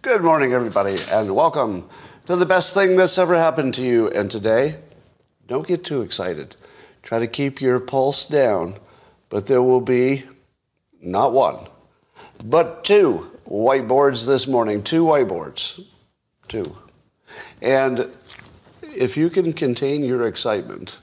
Good morning, everybody, and welcome to the best thing that's ever happened to you. And today, don't get too excited. Try to keep your pulse down, but there will be not one, but two whiteboards this morning. Two whiteboards. Two. And if you can contain your excitement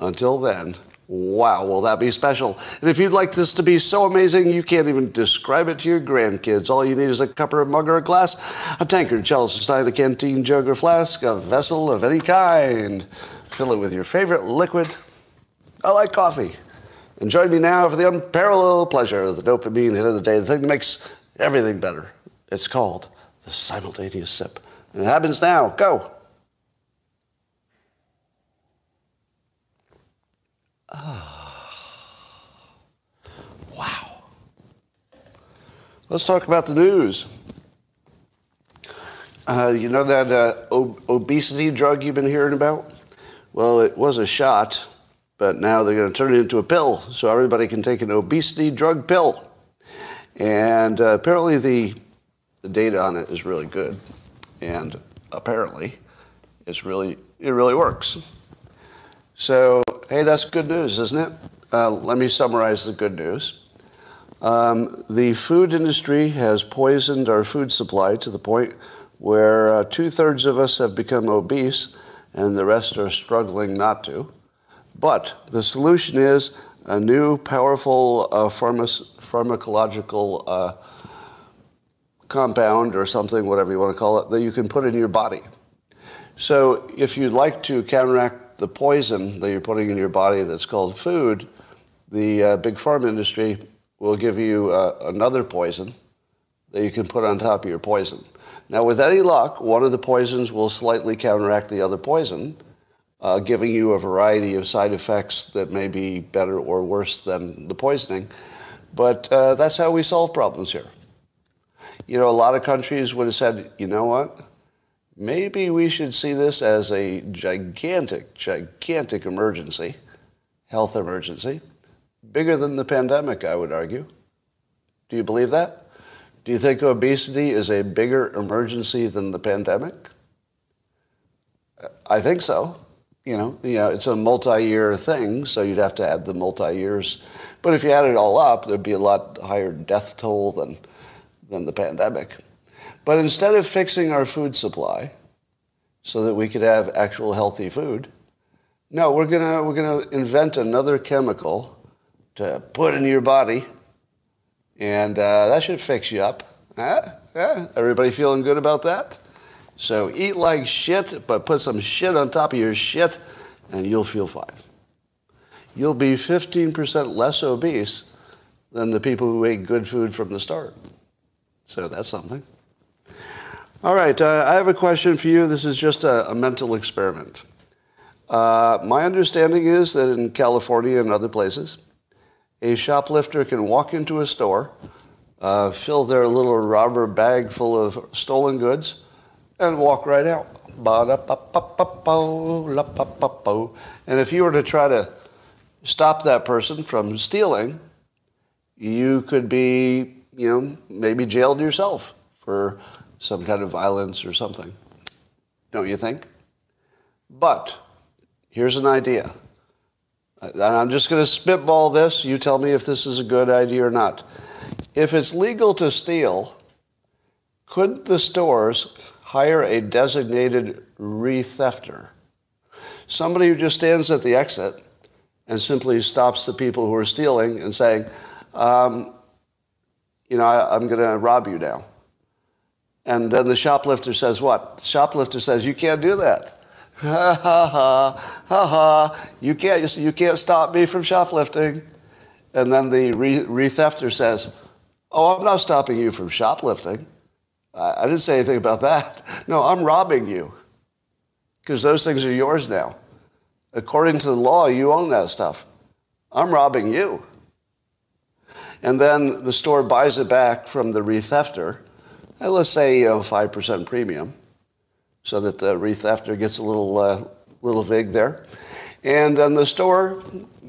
until then, wow, will that be special? And if you'd like this to be so amazing you can't even describe it to your grandkids, all you need is a cup or a mug or a glass, a tankard, chalice, stein, a canteen, jug or flask, a vessel of any kind. Fill it with your favorite liquid. I like coffee. And join me now for the unparalleled pleasure of the dopamine hit of the day, the thing that makes everything better. It's called the simultaneous sip. And it happens now. Go. Wow. Let's talk about the news. Uh, you know that uh, ob- obesity drug you've been hearing about? Well, it was a shot, but now they're going to turn it into a pill so everybody can take an obesity drug pill. And uh, apparently, the, the data on it is really good. And apparently, it's really, it really works. So, hey, that's good news, isn't it? Uh, let me summarize the good news. Um, the food industry has poisoned our food supply to the point where uh, two thirds of us have become obese and the rest are struggling not to. But the solution is a new, powerful uh, pharma- pharmacological uh, compound or something, whatever you want to call it, that you can put in your body. So if you'd like to counteract the poison that you're putting in your body that's called food, the uh, big pharma industry will give you uh, another poison that you can put on top of your poison. Now, with any luck, one of the poisons will slightly counteract the other poison, uh, giving you a variety of side effects that may be better or worse than the poisoning. But uh, that's how we solve problems here. You know, a lot of countries would have said, you know what? Maybe we should see this as a gigantic, gigantic emergency, health emergency, bigger than the pandemic, I would argue. Do you believe that? Do you think obesity is a bigger emergency than the pandemic? I think so. You know, you know, it's a multi-year thing, so you'd have to add the multi-years. But if you add it all up, there'd be a lot higher death toll than, than the pandemic. But instead of fixing our food supply so that we could have actual healthy food, no, we're gonna we're gonna invent another chemical to put in your body, and uh, that should fix you up. Huh? Everybody feeling good about that? So eat like shit, but put some shit on top of your shit, and you'll feel fine. You'll be 15% less obese than the people who ate good food from the start. So that's something. All right, uh, I have a question for you. This is just a, a mental experiment. Uh, my understanding is that in California and other places, a shoplifter can walk into a store, uh, fill their little rubber bag full of stolen goods, and walk right out. And if you were to try to stop that person from stealing, you could be, you know, maybe jailed yourself for some kind of violence or something. Don't you think? But here's an idea. I'm just going to spitball this. You tell me if this is a good idea or not. If it's legal to steal, could the stores hire a designated re-thefter? Somebody who just stands at the exit and simply stops the people who are stealing and saying, um, you know, I, I'm going to rob you now. And then the shoplifter says what? The shoplifter says, you can't do that. Ha ha ha ha ha! You can't you can't stop me from shoplifting. And then the re, re-thefter says, "Oh, I'm not stopping you from shoplifting. I, I didn't say anything about that. No, I'm robbing you because those things are yours now. According to the law, you own that stuff. I'm robbing you." And then the store buys it back from the re-thefter, and let's say you know five percent premium so that the re-thefter gets a little, uh, little vig there. And then the store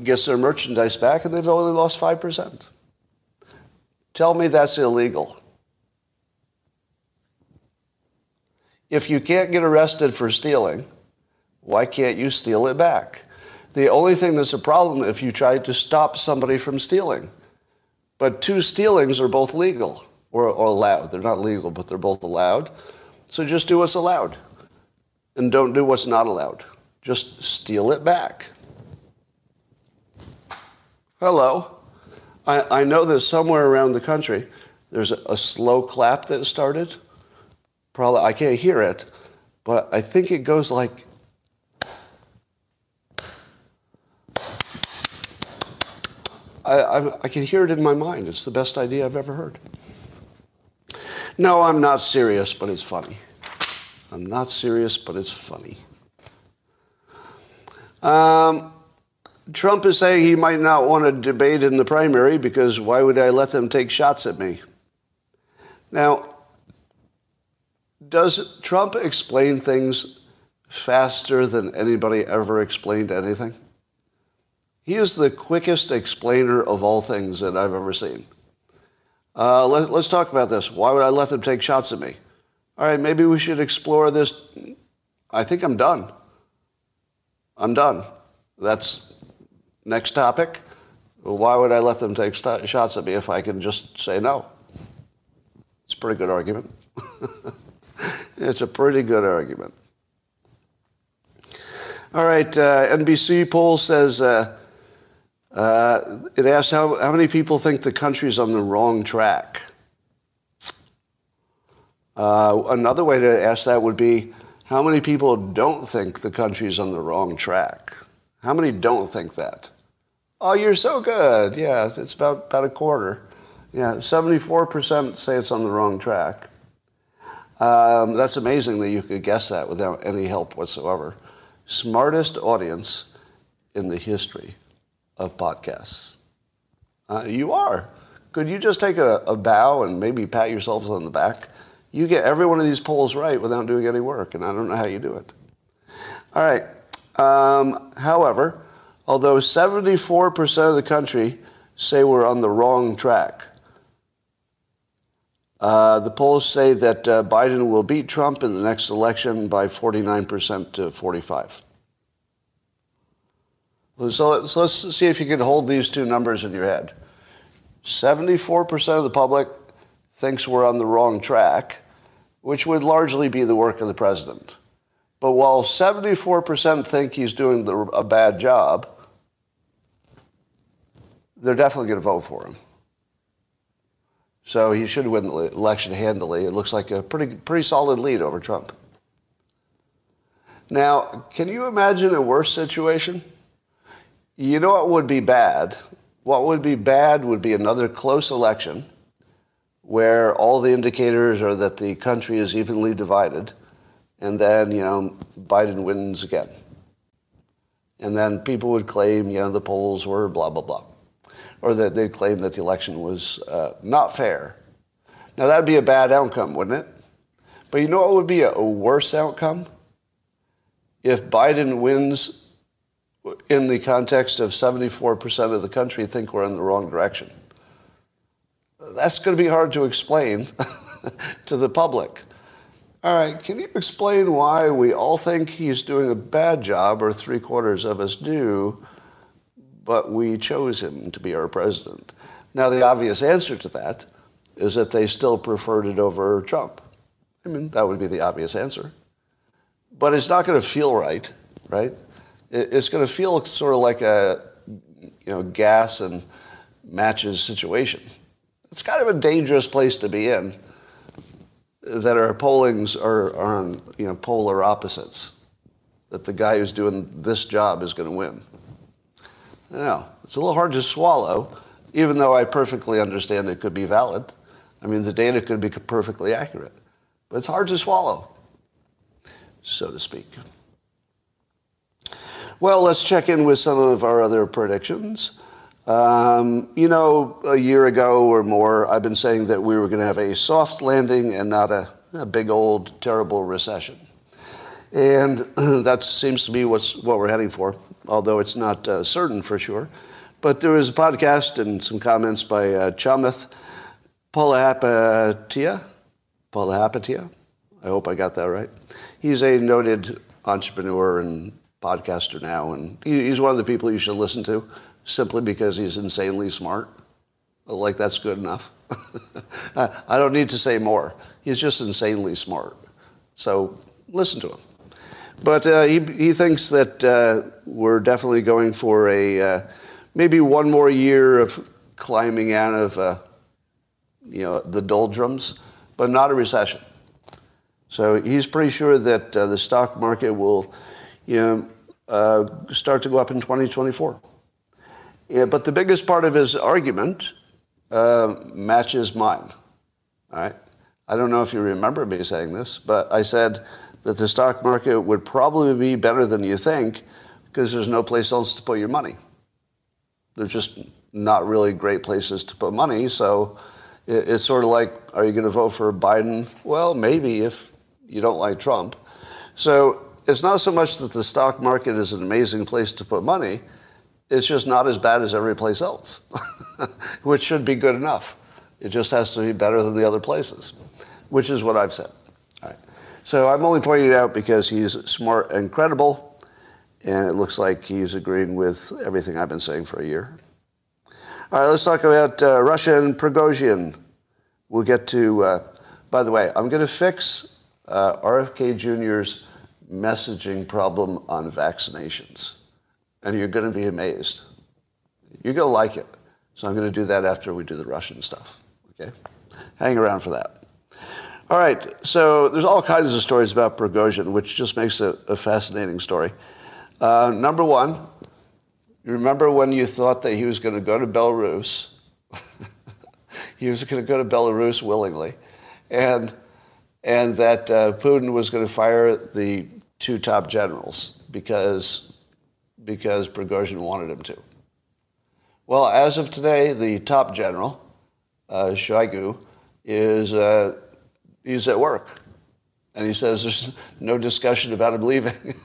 gets their merchandise back and they've only lost 5%. Tell me that's illegal. If you can't get arrested for stealing, why can't you steal it back? The only thing that's a problem if you try to stop somebody from stealing. But two stealings are both legal or, or allowed. They're not legal, but they're both allowed. So just do what's allowed and don't do what's not allowed. Just steal it back. Hello. I, I know that somewhere around the country there's a, a slow clap that started. Probably I can't hear it, but I think it goes like I, I, I, can hear it in my mind. It's the best idea I've ever heard. No, I'm not serious, but it's funny. I'm not serious, but it's funny. Um, Trump is saying he might not want to debate in the primary because why would I let them take shots at me? Now, does Trump explain things faster than anybody ever explained anything? He is the quickest explainer of all things that I've ever seen. Uh, let, us talk about this. Why would I let them take shots at me? All right, maybe we should explore this. I think I'm done. I'm done. That's next topic. Why would I let them take st- shots at me if I can just say no? It's a pretty good argument. it's a pretty good argument. All right, uh, NBC poll says uh, uh, it asks how, how many people think the country's on the wrong track. Uh, another way to ask that would be how many people don't think the country's on the wrong track? How many don't think that? Oh, you're so good. Yeah, it's about, about a quarter. Yeah, 74% say it's on the wrong track. Um, that's amazing that you could guess that without any help whatsoever. Smartest audience in the history of podcasts. Uh, you are. Could you just take a, a bow and maybe pat yourselves on the back? You get every one of these polls right without doing any work, and I don't know how you do it. All right. Um, however, although 74% of the country say we're on the wrong track, uh, the polls say that uh, Biden will beat Trump in the next election by 49% to 45. So, so let's see if you can hold these two numbers in your head. 74% of the public thinks we're on the wrong track, which would largely be the work of the president. But while 74% think he's doing the, a bad job, they're definitely going to vote for him. So he should win the election handily. It looks like a pretty, pretty solid lead over Trump. Now, can you imagine a worse situation? You know what would be bad? What would be bad would be another close election where all the indicators are that the country is evenly divided, and then, you know, Biden wins again. And then people would claim, you know, the polls were blah, blah, blah. Or that they'd claim that the election was uh, not fair. Now, that'd be a bad outcome, wouldn't it? But you know what would be a, a worse outcome? If Biden wins in the context of 74% of the country think we're in the wrong direction that's going to be hard to explain to the public. All right, can you explain why we all think he's doing a bad job, or three quarters of us do, but we chose him to be our president? Now, the obvious answer to that is that they still preferred it over Trump. I mean, that would be the obvious answer. But it's not going to feel right, right? It's going to feel sort of like a, you know, gas and matches situation it's kind of a dangerous place to be in that our pollings are, are on you know, polar opposites, that the guy who's doing this job is going to win. Now, it's a little hard to swallow, even though I perfectly understand it could be valid. I mean, the data could be perfectly accurate, but it's hard to swallow, so to speak. Well, let's check in with some of our other predictions. Um, you know, a year ago or more, I've been saying that we were going to have a soft landing and not a, a big old terrible recession. And that seems to be what's, what we're heading for. although it's not uh, certain for sure. But there was a podcast and some comments by uh, Chamath Palihapitiya. Palihapitiya? I hope I got that right. He's a noted entrepreneur and podcaster now, and he's one of the people you should listen to simply because he's insanely smart. Like, that's good enough. I don't need to say more. He's just insanely smart. So listen to him. But uh, he, he thinks that uh, we're definitely going for a uh, maybe one more year of climbing out of uh, you know the doldrums, but not a recession. So he's pretty sure that uh, the stock market will you know uh, start to go up in 2024. Yeah, but the biggest part of his argument matches mine. All right. I don't know if you remember me saying this, but I said that the stock market would probably be better than you think because there's no place else to put your money. There's just not really great places to put money. So it's sort of like, are you going to vote for Biden? Well, maybe if you don't like Trump. So it's not so much that the stock market is an amazing place to put money. It's just not as bad as every place else, which should be good enough. It just has to be better than the other places which is what I've said. So I'm only pointing it out because he's smart and credible, and it looks like he's agreeing with everything I've been saying for a year. All right, let's talk about uh, Russia and Prigozhin. We'll get to, uh, by the way, I'm going to fix uh, RFK Jr.'s messaging problem on vaccinations, and you're going to be amazed. You're going to like it. So I'm going to do that after we do the Russian stuff. Okay? Hang around for that. All right, so there's all kinds of stories about Prigozhin, which just makes it a fascinating story. Uh, number one, you remember when you thought that he was going to go to Belarus? he was going to go to Belarus willingly, and and that uh, Putin was going to fire the two top generals because because Prigozhin wanted him to. Well, as of today, the top general, uh, Shoigu, is uh, he's at work. And he says there's no discussion about him leaving.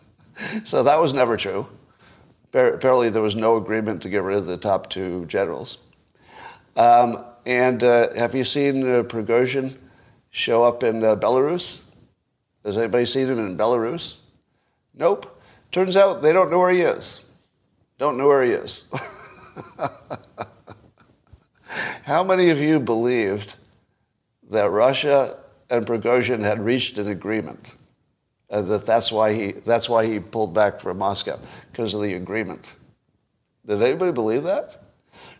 so that was never true. Apparently, there was no agreement to get rid of the top two generals. Um, and uh, have you seen uh, Prigozhin show up in uh, Belarus? Has anybody seen him in Belarus? Nope. Turns out they don't know where he is. Don't know where he is. How many of you believed that Russia and Prigozhin had reached an agreement. and that that's why he that's why he pulled back from Moscow because of the agreement. Did anybody believe that?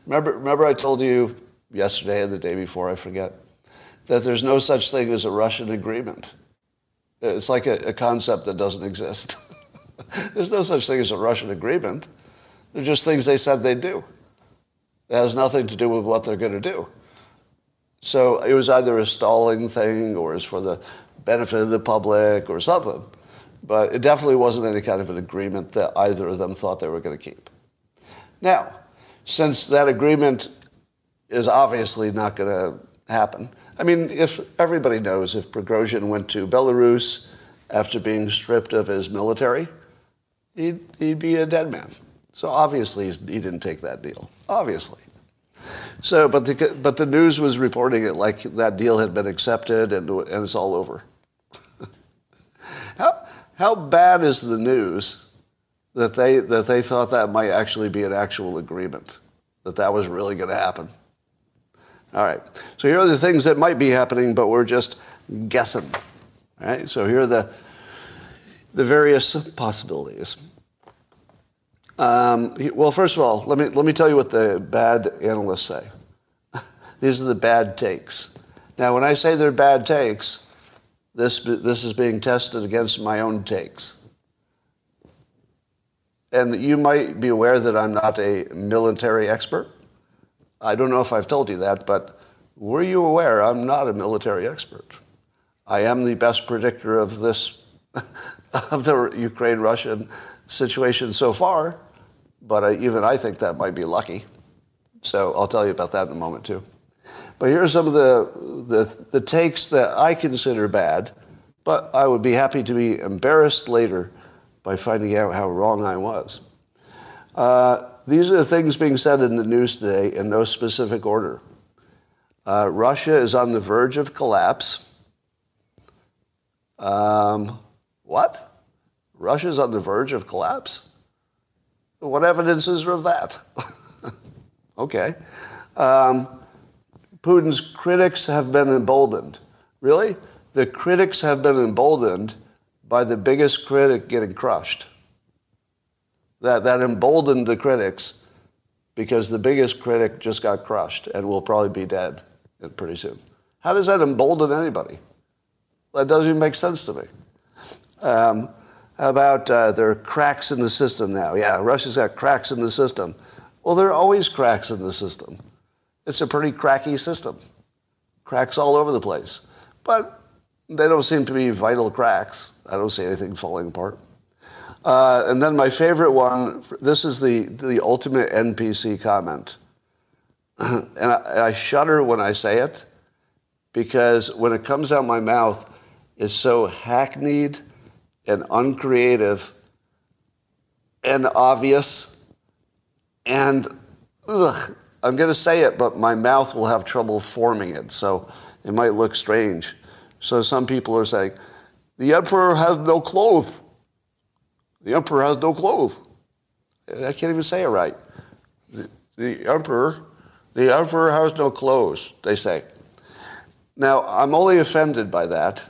Remember, remember I told you yesterday and the day before, I forget, that there's no such thing as a Russian agreement. It's like a, a concept that doesn't exist. there's no such thing as a Russian agreement. They're just things they said they'd do. It has nothing to do with what they're going to do. So it was either a stalling thing or it's for the benefit of the public or something. But it definitely wasn't any kind of an agreement that either of them thought they were going to keep. Now, since that agreement is obviously not going to happen, I mean, if everybody knows if Prigozhin went to Belarus after being stripped of his military, he'd, he'd be a dead man. So obviously he didn't take that deal. Obviously. So, but the, but the news was reporting it like that deal had been accepted and, and it's all over. how, how bad is the news that they, that they thought that might actually be an actual agreement, that that was really going to happen? All right. So here are the things that might be happening, but we're just guessing. All right. So here are the, the various possibilities. Um, well, first of all, let me, let me tell you what the bad analysts say. These are the bad takes. Now, when I say they're bad takes, this, this is being tested against my own takes. And you might be aware that I'm not a military expert. I don't know if I've told you that, but were you aware I'm not a military expert? I am the best predictor of this, of the Ukraine-Russian situation so far, but I, even I think that might be lucky. So I'll tell you about that in a moment too. But here are some of the, the, the takes that I consider bad, but I would be happy to be embarrassed later by finding out how wrong I was. Uh, these are the things being said in the news today in no specific order. Uh, Russia is on the verge of collapse. Um, what? Russia's on the verge of collapse? What evidence is there of that? okay. Um, Putin's critics have been emboldened. Really? The critics have been emboldened by the biggest critic getting crushed. That, that emboldened the critics because the biggest critic just got crushed and will probably be dead pretty soon. How does that embolden anybody? That doesn't even make sense to me. Um, about uh, there are cracks in the system now? Yeah, Russia's got cracks in the system. Well, there are always cracks in the system. It's a pretty cracky system. Cracks all over the place. But they don't seem to be vital cracks. I don't see anything falling apart. Uh, and then my favorite one, this is the, the ultimate NPC comment. and I, I shudder when I say it because when it comes out my mouth, it's so hackneyed and uncreative and obvious. And ugh, I'm going to say it, but my mouth will have trouble forming it. So it might look strange. So some people are saying, the emperor has no clothes. The emperor has no clothes. I can't even say it right. The, the emperor, the emperor has no clothes, they say. Now, I'm only offended by that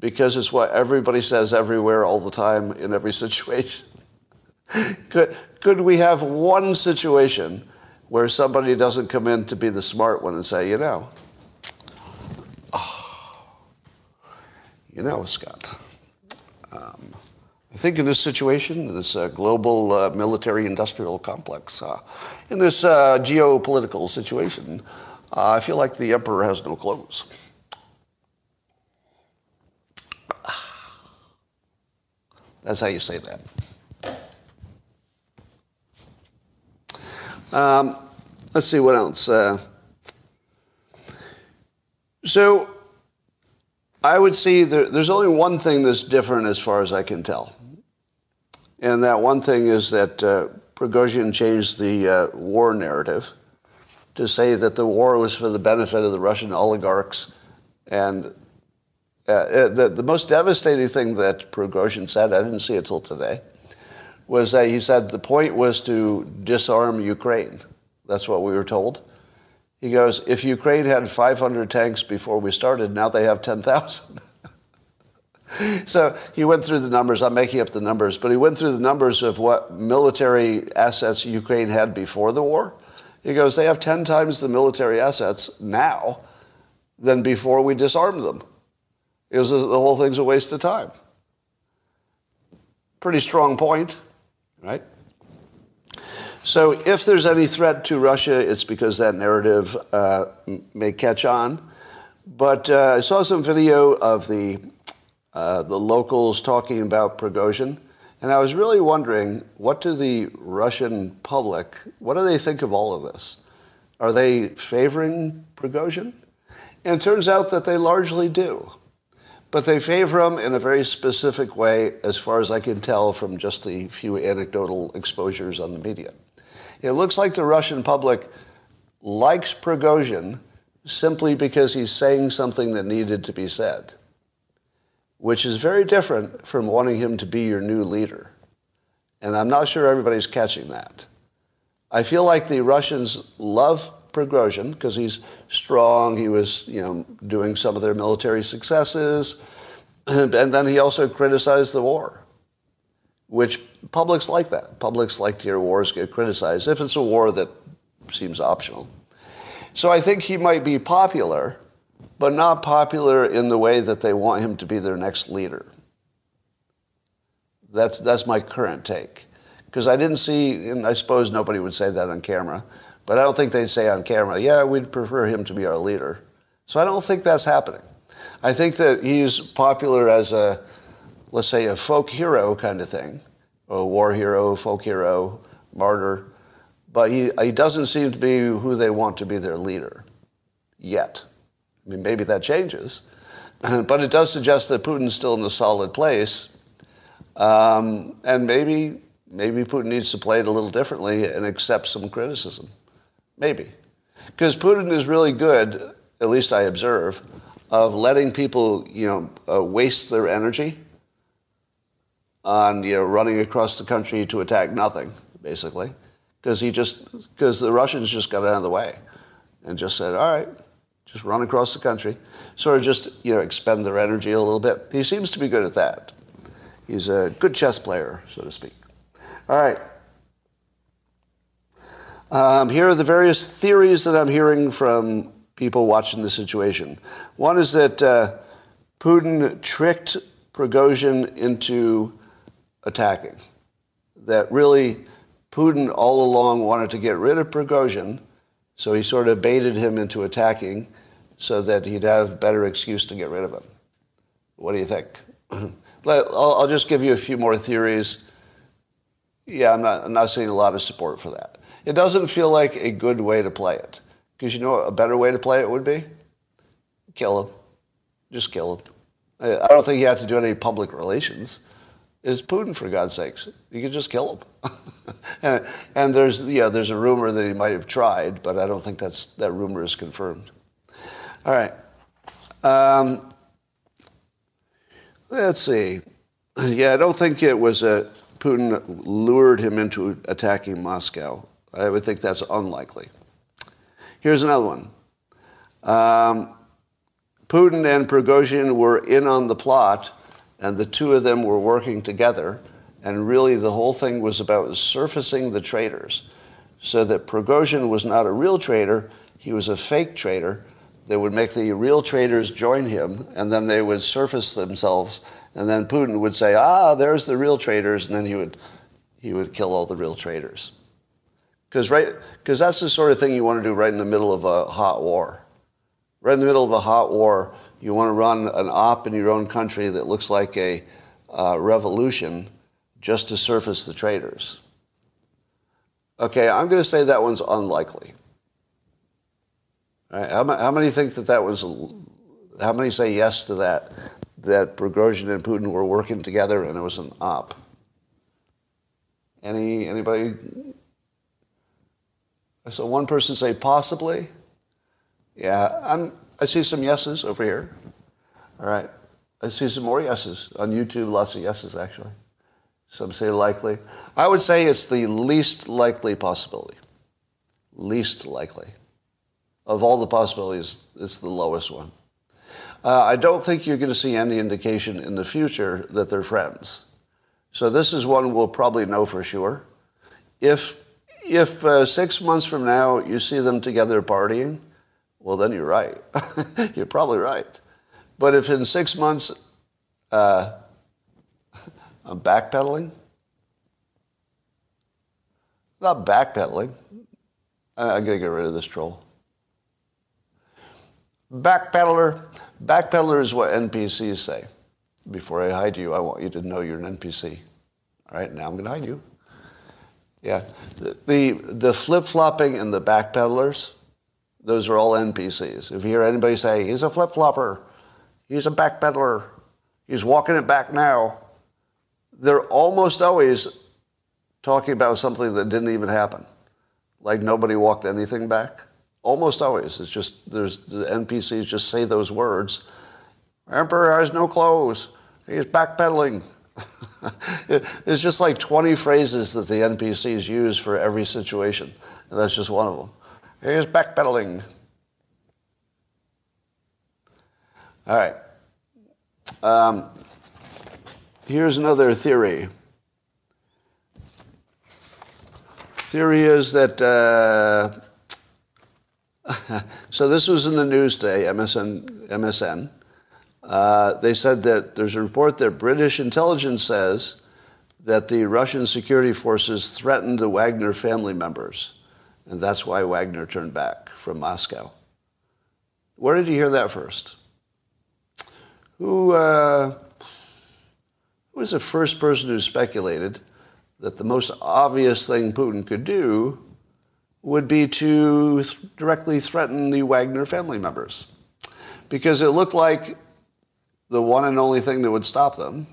because it's what everybody says everywhere all the time in every situation. could, could we have one situation where somebody doesn't come in to be the smart one and say, you know, oh, you know, Scott, um, I think in this situation, this uh, global uh, military industrial complex, uh, in this uh, geopolitical situation, uh, I feel like the emperor has no clothes. That's how you say that. Um, let's see what else. Uh, so I would see there, there's only one thing that's different as far as I can tell. And that one thing is that uh, Prigozhin changed the uh, war narrative to say that the war was for the benefit of the Russian oligarchs and uh, uh, the, the most devastating thing that Prigozhin said, I didn't see it till today, was that he said the point was to disarm Ukraine. That's what we were told. He goes, if Ukraine had 500 tanks before we started, now they have 10,000. so he went through the numbers. I'm making up the numbers, but he went through the numbers of what military assets Ukraine had before the war. He goes, they have 10 times the military assets now than before we disarmed them. It was the whole thing's a waste of time. Pretty strong point, right? So if there's any threat to Russia, it's because that narrative uh, may catch on. But uh, I saw some video of the uh, the locals talking about Prigozhin, and I was really wondering, what do the Russian public, what do they think of all of this? Are they favoring Prigozhin? And it turns out that they largely do. But they favor him in a very specific way, as far as I can tell from just the few anecdotal exposures on the media. It looks like the Russian public likes Prigozhin simply because he's saying something that needed to be said, which is very different from wanting him to be your new leader. And I'm not sure everybody's catching that. I feel like the Russians love Prigozhin because he's strong. He was, you know, doing some of their military successes. And, then he also criticized the war, which publics like that. Publics like to hear wars get criticized if it's a war that seems optional. So I think he might be popular, but not popular in the way that they want him to be their next leader. That's, that's my current take. Because I didn't see, and I suppose nobody would say that on camera, but I don't think they'd say on camera, yeah, we'd prefer him to be our leader. So I don't think that's happening. I think that he's popular as a, let's say, a folk hero kind of thing, a war hero, folk hero, martyr. But he, he doesn't seem to be who they want to be their leader yet. I mean, maybe that changes. but it does suggest that Putin's still in a solid place. Um, and maybe maybe Putin needs to play it a little differently and accept some criticism. Maybe. Because Putin is really good, at least I observe, of letting people, you know, uh, waste their energy on, you know, running across the country to attack nothing, basically. Because he just, because the Russians just got out of the way and just said, all right, just run across the country. Sort of just, you know, expend their energy a little bit. He seems to be good at that. He's a good chess player, so to speak. All right. Um, here are the various theories that I'm hearing from people watching the situation. One is that uh, Putin tricked Prigozhin into attacking. That really Putin all along wanted to get rid of Prigozhin, so he sort of baited him into attacking so that he'd have better excuse to get rid of him. What do you think? I'll, just give you a few more theories. Yeah, I'm not, I'm not seeing a lot of support for that. It doesn't feel like a good way to play it. Because you know a better way to play it would be? Kill him. Just kill him. I don't think you have to do any public relations. It's Putin, for God's sakes. You could just kill him. and, and, there's, yeah, there's a rumor that he might have tried, but I don't think that's, that rumor is confirmed. All right. Um, let's see. Yeah, I don't think it was a, Putin lured him into attacking Moscow. I would think that's unlikely. Here's another one. Um, Putin and Prigozhin were in on the plot, and the two of them were working together. And really, the whole thing was about surfacing the traitors, so that Prigozhin was not a real traitor; he was a fake traitor. They would make the real traitors join him, and then they would surface themselves. And then Putin would say, "Ah, there's the real traitors," and then he would he would kill all the real traitors. Because right, because that's the sort of thing you want to do right in the middle of a hot war. Right in the middle of a hot war, you want to run an op in your own country that looks like a uh, revolution just to surface the traitors. Okay, I'm going to say that one's unlikely. How, how, many think that that was? How many say yes to that? That Prigozhin and Putin were working together and it was an op. Any anybody so one person say possibly. Yeah, I'm, I see some yeses over here. All right. I see some more yeses on YouTube. Lots of yeses actually. Some say likely. I would say it's the least likely possibility. Least likely. Of all the possibilities, it's the lowest one. Uh, I don't think you're going to see any indication in the future that they're friends. So this is one we'll probably know for sure. If if uh, six months from now you see them together partying, well, then you're right. you're probably right. But if in six months uh, I'm backpedaling, not backpedaling. I, going to get rid of this troll. Backpedaler. Backpedaler is what NPCs say. Before I hide you, I want you to know you're an NPC. All right, now I'm to hide you. Yeah. The, the flip flopping and the backpedalers, those are all NPCs. If you hear anybody say, he's a flip flopper, he's a backpedaler, he's walking it back now, they're almost always talking about something that didn't even happen. Like nobody walked anything back. Almost always. It's just, there's, the NPCs just say those words. Emperor has no clothes. He's backpedaling. it's just like 20 phrases that the NPCs use for every situation. And that's just one of them. Here's backpedaling. All right. Um, here's another theory. Theory is that, uh, so this was in the news today, MSN, MSN. Uh, they said that there's a report that British intelligence says that the Russian security forces threatened the Wagner family members, and that's why Wagner turned back from Moscow. Where did you hear that first? Who, uh, who was the first person who speculated that the most obvious thing Putin could do would be to th- directly threaten the Wagner family members? Because it looked like the one and only thing that would stop them.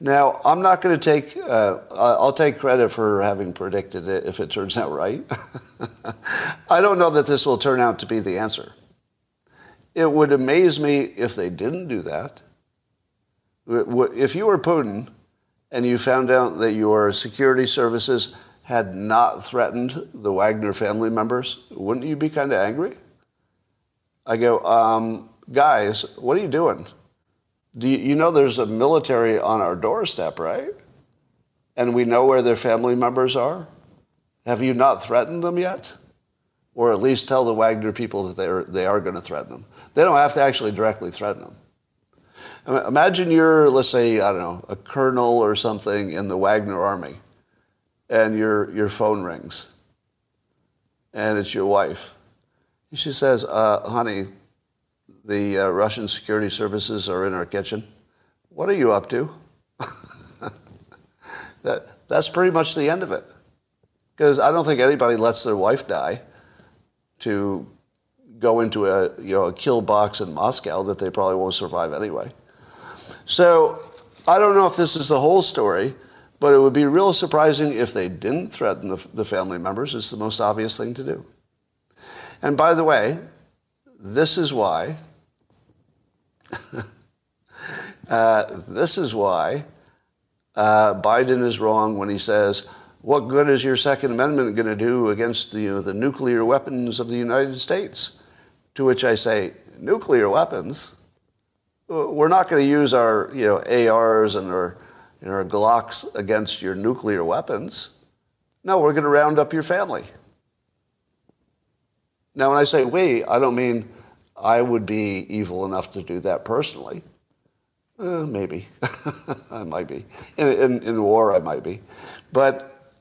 Now, I'm not going to take, uh, I'll take credit for having predicted it if it turns out right. I don't know that this will turn out to be the answer. It would amaze me if they didn't do that. If you were Putin and you found out that your security services had not threatened the Wagner family members, wouldn't you be kind of angry? I go, um, guys, what are you doing? Do you, you know there's a military on our doorstep, right? And we know where their family members are? Have you not threatened them yet? Or at least tell the Wagner people that they're, they are going to threaten them. They don't have to actually directly threaten them. Imagine you're, let's say, I don't know, a colonel or something in the Wagner army, and your, your phone rings, and it's your wife. She says, uh, honey, the uh, Russian security services are in our kitchen. What are you up to? that, that's pretty much the end of it. Because I don't think anybody lets their wife die to go into a, you know, a kill box in Moscow that they probably won't survive anyway. So I don't know if this is the whole story, but it would be real surprising if they didn't threaten the, the family members. It's the most obvious thing to do. And by the way, this is why uh, this is why uh, Biden is wrong when he says, what good is your Second Amendment going to do against the, you know, the nuclear weapons of the United States? To which I say, nuclear weapons? We're not going to use our you know, ARs and our, you know, our Glocks against your nuclear weapons. No, we're going to round up your family. Now, when I say we, I don't mean I would be evil enough to do that personally. Uh, maybe. I might be. In, in, in war, I might be. But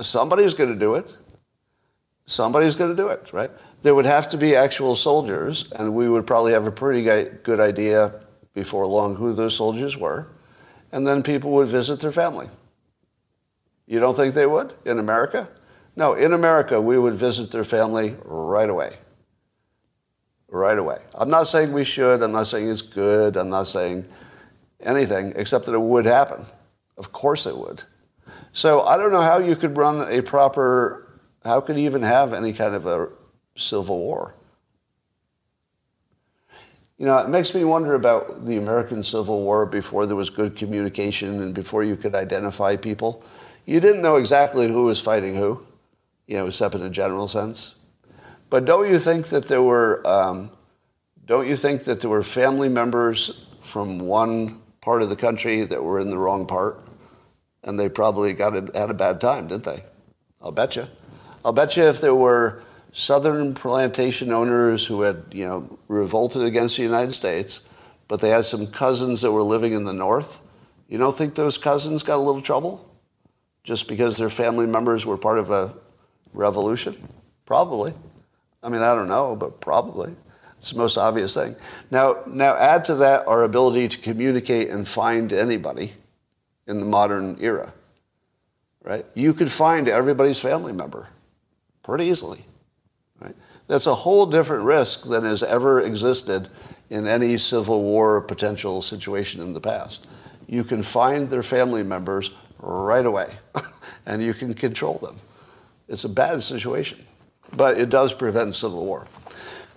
somebody's going to do it. Somebody's going to do it, right? There would have to be actual soldiers, and we would probably have a pretty good idea before long who those soldiers were. And then people would visit their family. You don't think they would in America? No, in America, we would visit their family right away right away. I'm not saying we should. I'm not saying it's good. I'm not saying anything except that it would happen. Of course it would. So I don't know how you could run a proper, how could you even have any kind of a civil war? You know, it makes me wonder about the American Civil War before there was good communication and before you could identify people. You didn't know exactly who was fighting who, you know, except in a general sense. But don't you think that there were, um, don't you think that there were family members from one part of the country that were in the wrong part? And they probably got a, had a bad time, didn't they? I'll bet you. I'll bet you if there were southern plantation owners who had, you know, revolted against the United States, but they had some cousins that were living in the north, you don't think those cousins got a little trouble just because their family members were part of a revolution? Probably. I mean, I don't know, but probably. It's the most obvious thing. Now, now add to that our ability to communicate and find anybody in the modern era, right? You could find everybody's family member pretty easily, right? That's a whole different risk than has ever existed in any civil war potential situation in the past. You can find their family members right away, and you can control them. It's a bad situation but it does prevent civil war.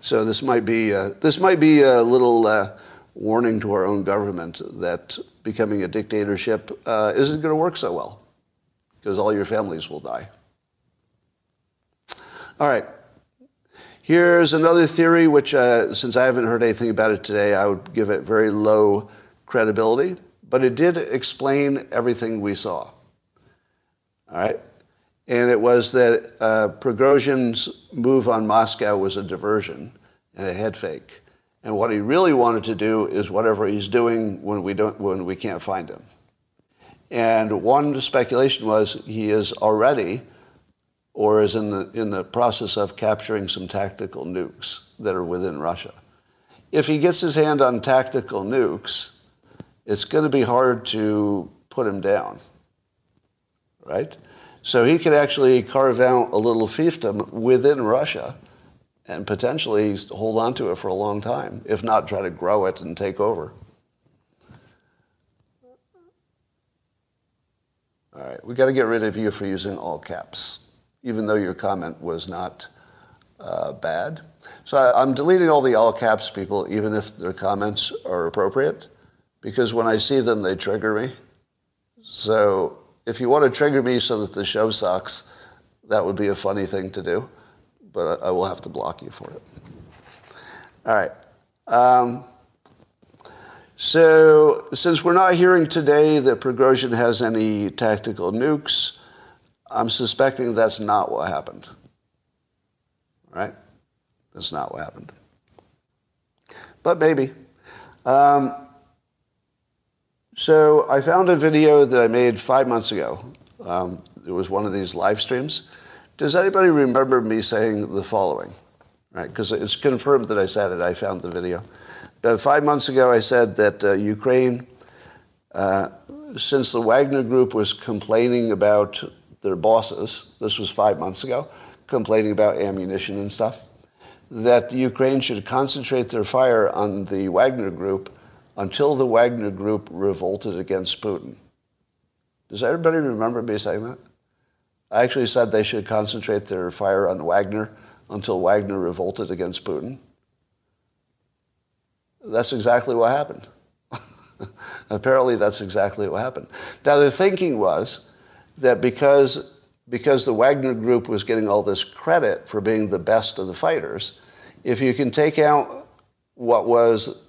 So this might be uh, this might be a little uh, warning to our own government that becoming a dictatorship uh, isn't going to work so well because all your families will die. All right. Here's another theory, which, uh, since I haven't heard anything about it today, I would give it very low credibility, but it did explain everything we saw. All right and it was that uh, Prigozhin's move on Moscow was a diversion and a head fake. And what he really wanted to do is whatever he's doing when we, don't, when we can't find him. And one speculation was he is already or is in the, in the process of capturing some tactical nukes that are within Russia. If he gets his hand on tactical nukes, it's going to be hard to put him down, right? So he could actually carve out a little fiefdom within Russia and potentially hold on to it for a long time, if not try to grow it and take over. All right, we got to get rid of you for using all caps, even though your comment was not uh, bad. So I, I'm deleting all the all caps people, even if their comments are appropriate, because when I see them, they trigger me. So if you want to trigger me so that the show sucks, that would be a funny thing to do, but I, will have to block you for it. All right. Um, so since we're not hearing today that Prigozhin has any tactical nukes, I'm suspecting that's not what happened. Right? That's not what happened. But maybe. Um, so I found a video that I made five months ago. Um, it was one of these live streams. Does anybody remember me saying the following? Right, because it's confirmed that I said it. I found the video. But five months ago, I said that uh, Ukraine, uh, since the Wagner Group was complaining about their bosses, this was five months ago, complaining about ammunition and stuff, that Ukraine should concentrate their fire on the Wagner Group until the Wagner Group revolted against Putin. Does everybody remember me saying that? I actually said they should concentrate their fire on Wagner until Wagner revolted against Putin. That's exactly what happened. Apparently, that's exactly what happened. Now, the thinking was that because, because the Wagner group was getting all this credit for being the best of the fighters, if you can take out what was,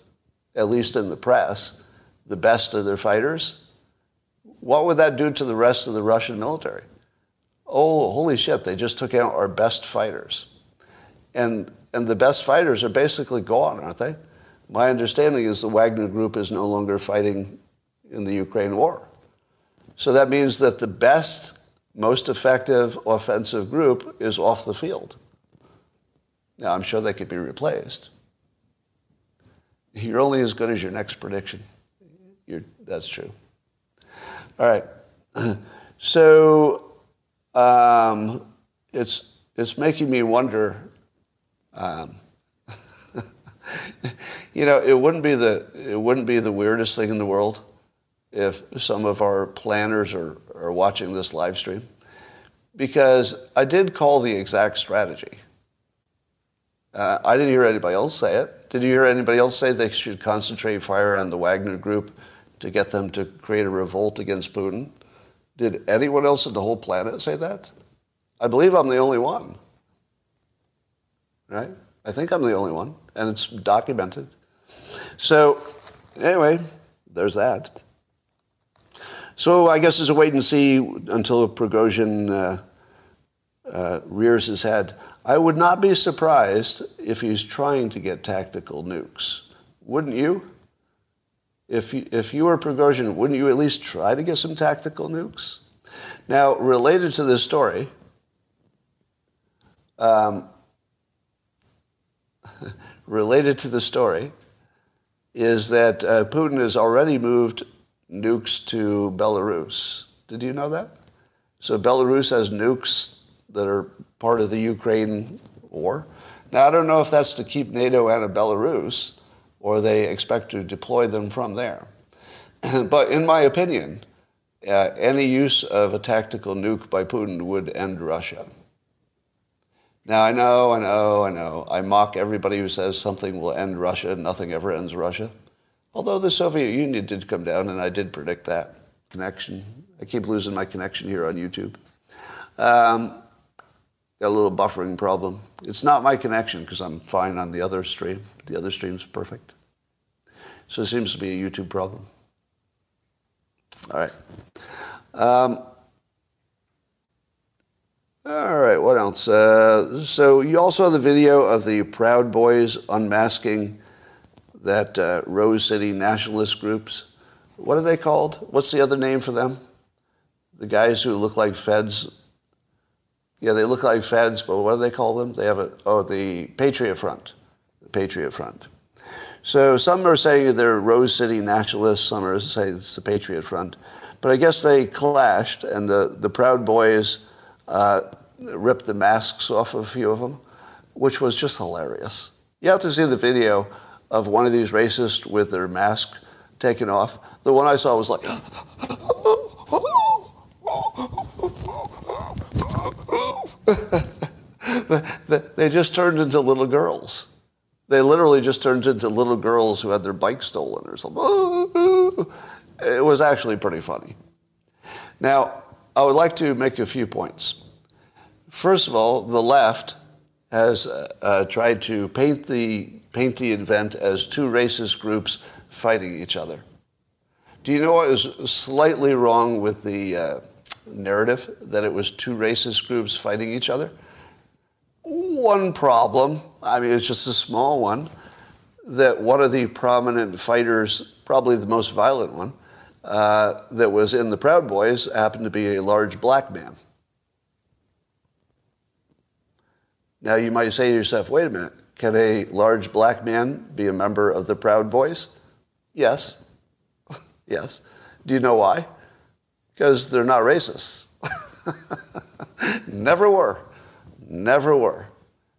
at least in the press, the best of their fighters, what would that do to the rest of the Russian military? Oh, holy shit, they just took out our best fighters. And, and the best fighters are basically gone, aren't they? My understanding is the Wagner Group is no longer fighting in the Ukraine war. So that means that the best, most effective offensive group is off the field. Now, I'm sure they could be replaced. You're only as good as your next prediction. You're, that's true. All right. So um, it's, it's making me wonder. Um, you know, it wouldn't be the it wouldn't be the weirdest thing in the world if some of our planners are, are watching this live stream. Because I did call the exact strategy. Uh, I didn't hear anybody else say it. Did you hear anybody else say they should concentrate fire on the Wagner group to get them to create a revolt against Putin? Did anyone else on the whole planet say that? I believe I'm the only one. Right? I think I'm the only one, and it's documented. So, anyway, there's that. So I guess it's a wait and see until Prigozhin uh, uh, rears his head. I would not be surprised if he's trying to get tactical nukes. Wouldn't you? If you, if you were Prigozhin, wouldn't you at least try to get some tactical nukes? Now, related to this story, um, related to the story is that uh, Putin has already moved nukes to Belarus. Did you know that? So Belarus has nukes that are part of the Ukraine war. Now, I don't know if that's to keep NATO out of Belarus or they expect to deploy them from there. but in my opinion, uh, any use of a tactical nuke by Putin would end Russia. Now, I know, I know, I know. I mock everybody who says something will end Russia. Nothing ever ends Russia. Although the Soviet Union did come down, and I did predict that connection. I keep losing my connection here on YouTube. Um, got a little buffering problem. It's not my connection because I'm fine on the other stream. The other stream's perfect. So it seems to be a YouTube problem. All right. Um, all right, what else? Uh, so you also have the video of the Proud Boys unmasking that uh, Rose City nationalist groups. What are they called? What's the other name for them? The guys who look like feds. Yeah, they look like feds, but what do they call them? They have a oh the Patriot Front, the Patriot Front. So some are saying they're Rose City nationalists. Some are saying it's the Patriot Front, but I guess they clashed, and the the Proud Boys uh, ripped the masks off of a few of them, which was just hilarious. You have to see the video of one of these racists with their mask taken off. The one I saw was like, they just turned into little girls. They literally just turned into little girls who had their bike stolen or something. It was actually pretty funny. Now, I would like to make a few points. First of all, the left has uh, uh, tried to paint the, paint the event as two racist groups fighting each other. Do you know what is slightly wrong with the uh, narrative that it was two racist groups fighting each other? One problem, I mean, it's just a small one, that one of the prominent fighters, probably the most violent one, uh, that was in the Proud Boys happened to be a large black man. Now you might say to yourself, wait a minute, can a large black man be a member of the Proud Boys? Yes. yes. Do you know why? Because they're not racists. Never were. Never were.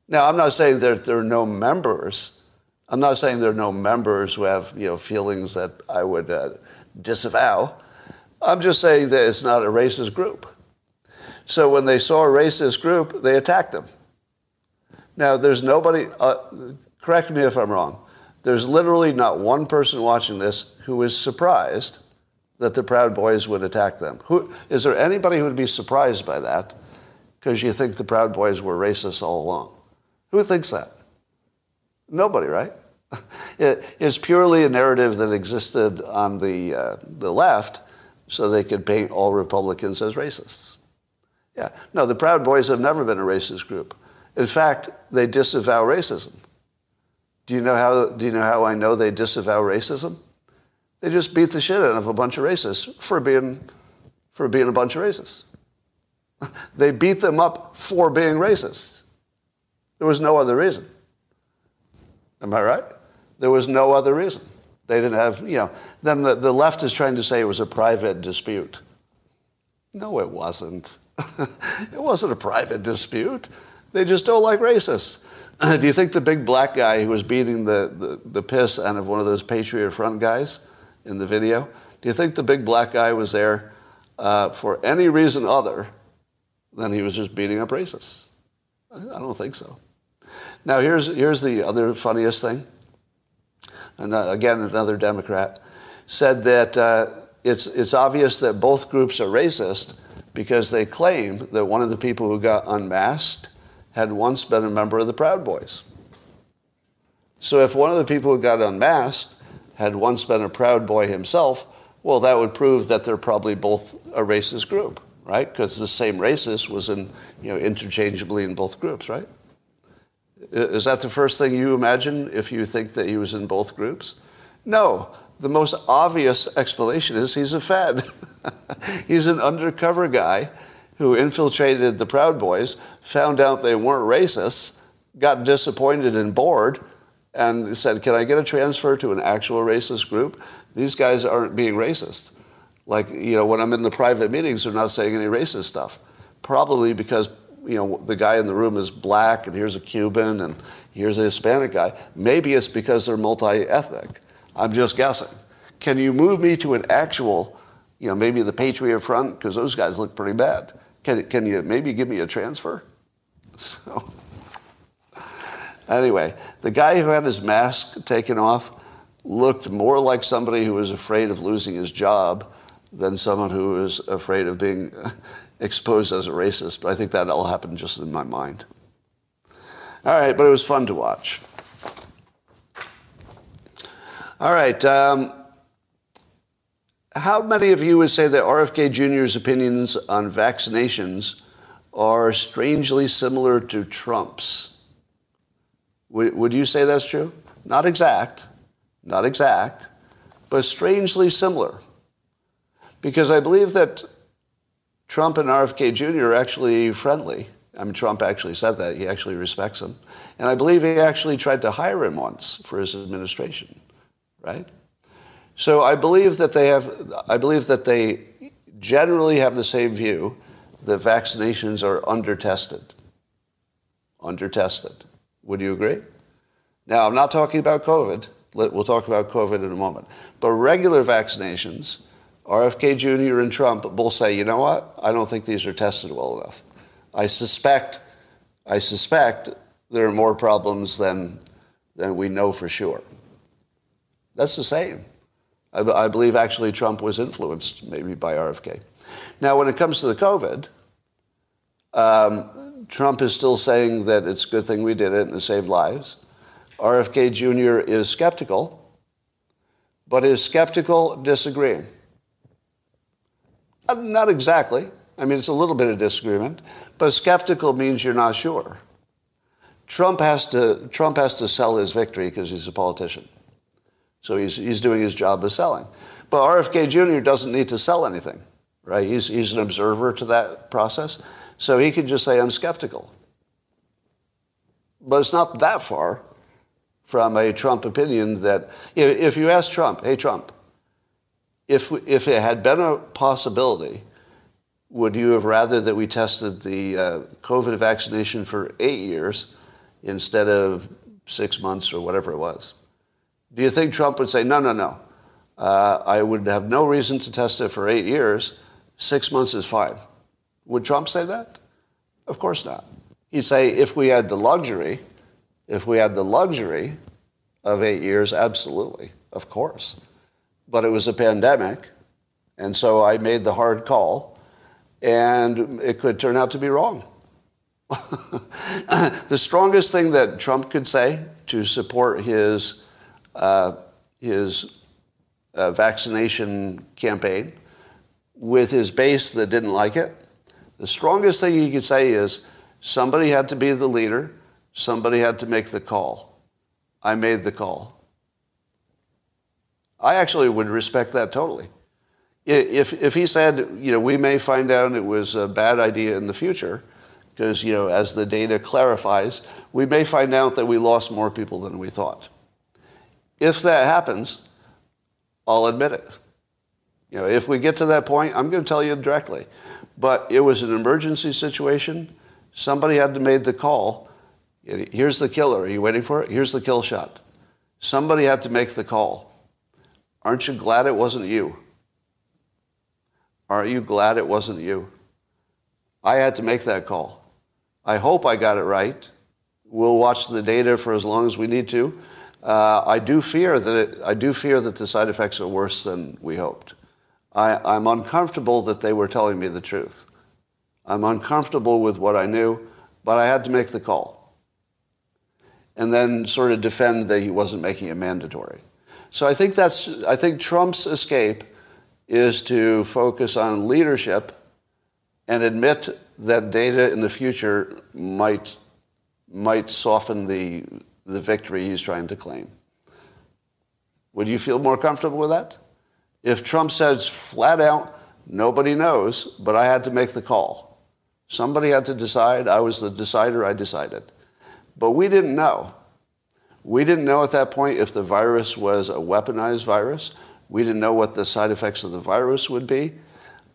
Now, I'm not saying that there are no members. I'm not saying there are no members who have you know, feelings that I would uh, disavow. I'm just saying that it's not a racist group. So when they saw a racist group, they attacked them. Now, there's nobody, uh, correct me if I'm wrong, there's literally not one person watching this who is surprised that the Proud Boys would attack them. Who, is there anybody who would be surprised by that because you think the Proud Boys were racist all along? Who thinks that? Nobody, right? It is purely a narrative that existed on the, uh, the left so they could paint all Republicans as racists. Yeah. No, the Proud Boys have never been a racist group. In fact, they disavow racism. Do you know how, do you know how I know they disavow racism? They just beat the shit out of a bunch of racists for being, for being a bunch of racists. They beat them up for being racists. There was no other reason. Am I right? There was no other reason. They didn't have, you know, then the, the left is trying to say it was a private dispute. No, it wasn't. it wasn't a private dispute. They just don't like racists. Do you think the big black guy who was beating the, the, the piss out of one of those Patriot Front guys in the video, do you think the big black guy was there uh, for any reason other than he was just beating up racists? I don't think so. Now, here's, here's the other funniest thing. And uh, again, another Democrat said that uh, it's, it's obvious that both groups are racist because they claim that one of the people who got unmasked had once been a member of the Proud Boys. So if one of the people who got unmasked had once been a Proud Boy himself, well, that would prove that they're probably both a racist group, right? Because the same racist was in, you know, interchangeably in both groups, right? Is that the first thing you imagine if you think that he was in both groups? No. The most obvious explanation is he's a Fed. he's an undercover guy who infiltrated the Proud Boys, found out they weren't racists, got disappointed and bored, and said, Can I get a transfer to an actual racist group? These guys aren't being racist. Like, you know, when I'm in the private meetings, they're not saying any racist stuff. Probably because, you know, the guy in the room is black, and here's a Cuban, and here's a Hispanic guy. Maybe it's because they're multi ethnic. I'm just guessing. Can you move me to an actual, you know, maybe the Patriot Front? Because those guys look pretty bad. Can, can you maybe give me a transfer? So, anyway, the guy who had his mask taken off looked more like somebody who was afraid of losing his job than someone who was afraid of being exposed as a racist. But I think that all happened just in my mind. All right, but it was fun to watch. All right. Um, how many of you would say that RFK Jr.'s opinions on vaccinations are strangely similar to Trump's? Would, would you say that's true? Not exact, not exact, but strangely similar. Because I believe that Trump and RFK Jr. are actually friendly. I mean, Trump actually said that. He actually respects him. And I believe he actually tried to hire him once for his administration, right? So I believe that they have, I believe that they generally have the same view that vaccinations are under-tested. Under-tested. Would you agree? Now, I'm not talking about COVID. We'll talk about COVID in a moment. But regular vaccinations, RFK Jr. and Trump both say, you know what? I don't think these are tested well enough. I suspect, I suspect there are more problems than, than we know for sure. That's the same. I, I believe actually Trump was influenced maybe by RFK. Now, when it comes to the COVID, um, Trump is still saying that it's a good thing we did it and it saved lives. RFK Jr. is skeptical, but is skeptical disagreeing. Uh, not exactly. I mean, it's a little bit of disagreement, but skeptical means you're not sure. Trump has to, Trump has to sell his victory because he's a politician. So he's, he's doing his job of selling. But RFK Jr. doesn't need to sell anything, right? He's, he's an observer to that process. So he could just say, I'm skeptical. But it's not that far from a Trump opinion that if you ask Trump, hey, Trump, if, if it had been a possibility, would you have rather that we tested the uh, COVID vaccination for eight years instead of six months or whatever it was? Do you think Trump would say, no, no, no? Uh, I would have no reason to test it for eight years. Six months is fine. Would Trump say that? Of course not. He'd say, if we had the luxury, if we had the luxury of eight years, absolutely, of course. But it was a pandemic, and so I made the hard call, and it could turn out to be wrong. the strongest thing that Trump could say to support his, uh, his uh, vaccination campaign with his base that didn't like it, the strongest thing he could say is somebody had to be the leader Somebody had to make the call. I made the call. I actually would respect that totally. If, if he said, you know, we may find out it was a bad idea in the future, because, you know, as the data clarifies, we may find out that we lost more people than we thought. If that happens, I'll admit it. You know, if we get to that point, I'm going to tell you directly. But it was an emergency situation. Somebody had to make the call, Here's the killer. Are you waiting for it? Here's the kill shot. Somebody had to make the call. Aren't you glad it wasn't you? Aren't you glad it wasn't you? I had to make that call. I hope I got it right. We'll watch the data for as long as we need to. Uh, I do fear that it, I do fear that the side effects are worse than we hoped. I, I'm uncomfortable that they were telling me the truth. I'm uncomfortable with what I knew, but I had to make the call and then sort of defend that he wasn't making it mandatory. So I think that's I think Trump's escape is to focus on leadership and admit that data in the future might might soften the the victory he's trying to claim. Would you feel more comfortable with that? If Trump says flat out, nobody knows, but I had to make the call. Somebody had to decide. I was the decider. I decided. But we didn't know. We didn't know at that point if the virus was a weaponized virus. We didn't know what the side effects of the virus would be.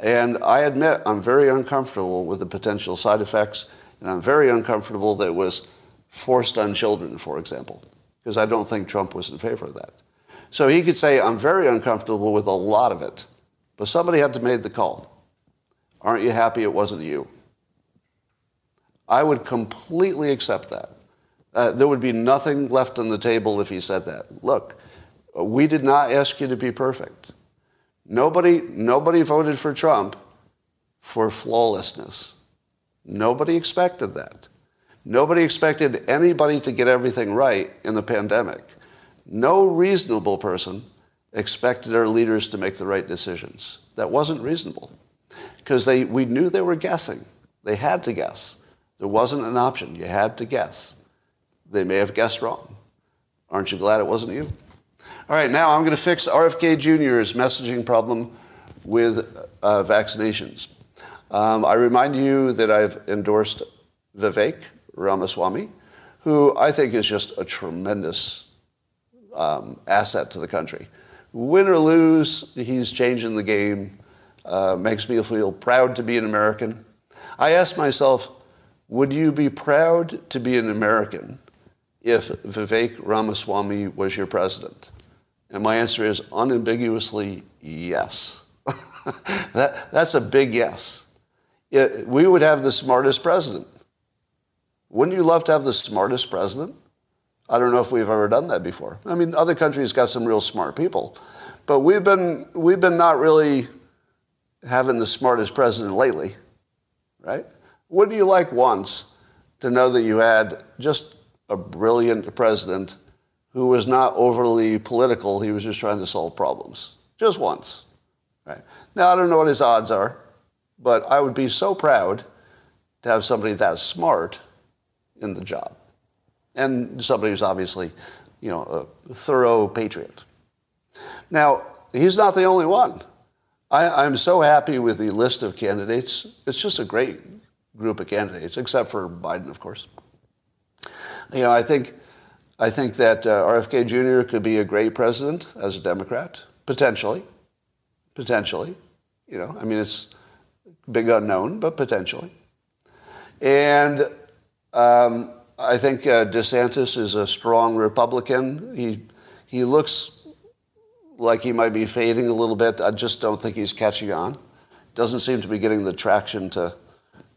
And I admit I'm very uncomfortable with the potential side effects, and I'm very uncomfortable that it was forced on children, for example, because I don't think Trump was in favor of that. So he could say, I'm very uncomfortable with a lot of it, but somebody had to make the call. Aren't you happy it wasn't you? I would completely accept that. Uh, there would be nothing left on the table if he said that. Look, we did not ask you to be perfect. Nobody, nobody voted for Trump for flawlessness. Nobody expected that. Nobody expected anybody to get everything right in the pandemic. No reasonable person expected our leaders to make the right decisions. That wasn't reasonable because they, we knew they were guessing. They had to guess. There wasn't an option. You had to guess. They may have guessed wrong. Aren't you glad it wasn't you? All right, now I'm going to fix RFK Jr.'s messaging problem with uh, vaccinations. Um, I remind you that I've endorsed Vivek Ramaswamy, who I think is just a tremendous um, asset to the country. Win or lose, he's changing the game, uh, makes me feel proud to be an American. I ask myself, would you be proud to be an American if Vivek Ramaswamy was your president? And my answer is unambiguously yes. that, that's a big yes. it, we would have the smartest president. Wouldn't you love to have the smartest president? I don't know if we've ever done that before. I mean, other countries got some real smart people, but we've been we've been not really having the smartest president lately, right? Wouldn't you like once to know that you had just a brilliant president who was not overly political? He was just trying to solve problems, just once, right? Now I don't know what his odds are, but I would be so proud to have somebody that smart in the job and somebody who's obviously, you know, a thorough patriot. Now, he's not the only one. I, am so happy with the list of candidates. It's just a great group of candidates, except for Biden, of course. You know, I think, I think that uh, RFK Jr. could be a great president as a Democrat, potentially. Potentially. You know, I mean, it's big unknown, but potentially. And um, I think uh, DeSantis is a strong Republican. He, he looks like he might be fading a little bit. I just don't think he's catching on. Doesn't seem to be getting the traction to,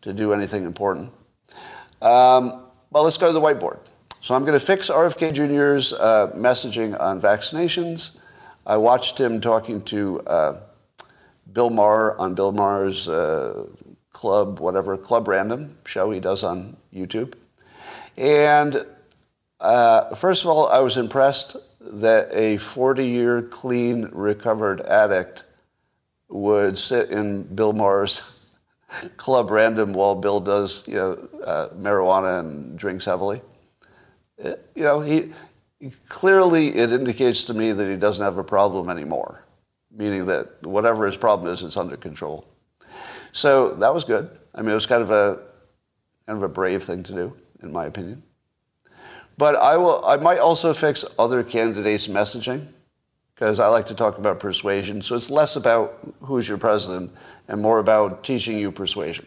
to do anything important. Um, well, let's go to the whiteboard. So I'm going to fix RFK Jr.'s uh, messaging on vaccinations. I watched him talking to uh, Bill Maher on Bill Maher's uh, Club, whatever, Club Random show he does on YouTube. And uh, first of all, I was impressed that a 40 year clean, recovered addict would sit in Bill Maher's club random while Bill does you know, uh, marijuana and drinks heavily. It, uh, you know, he clearly it indicates to me that he doesn't have a problem anymore, meaning that whatever his problem is, it's under control. So that was good. I mean, it was kind of a kind of a brave thing to do in my opinion. But I will. I might also fix other candidates' messaging because I like to talk about persuasion. So it's less about who's your president and more about teaching you persuasion.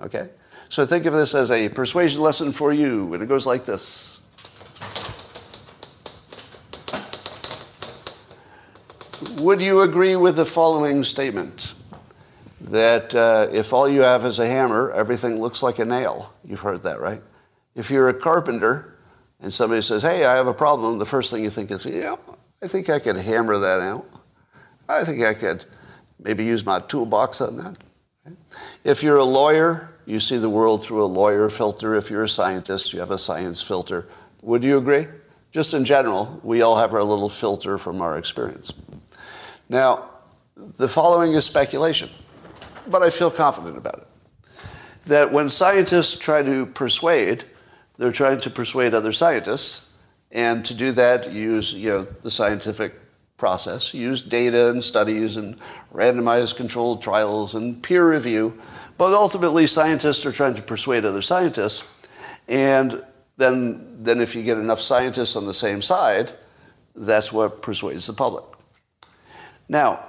Okay. So think of this as a persuasion lesson for you, and it goes like this. Would you agree with the following statement? That uh, if all you have is a hammer, everything looks like a nail. You've heard that, right? If you're a carpenter and somebody says, hey, I have a problem, the first thing you think is, yeah, I think I could hammer that out. I think I could maybe use my toolbox on that. If you're a lawyer, you see the world through a lawyer filter. If you're a scientist, you have a science filter. Would you agree? Just in general, we all have our little filter from our experience. Now, the following is speculation, but I feel confident about it. That when scientists try to persuade, they're trying to persuade other scientists, and to do that, use you know the scientific process, use data and studies and randomized controlled trials and peer review. But ultimately, scientists are trying to persuade other scientists, and then then if you get enough scientists on the same side, that's what persuades the public. Now,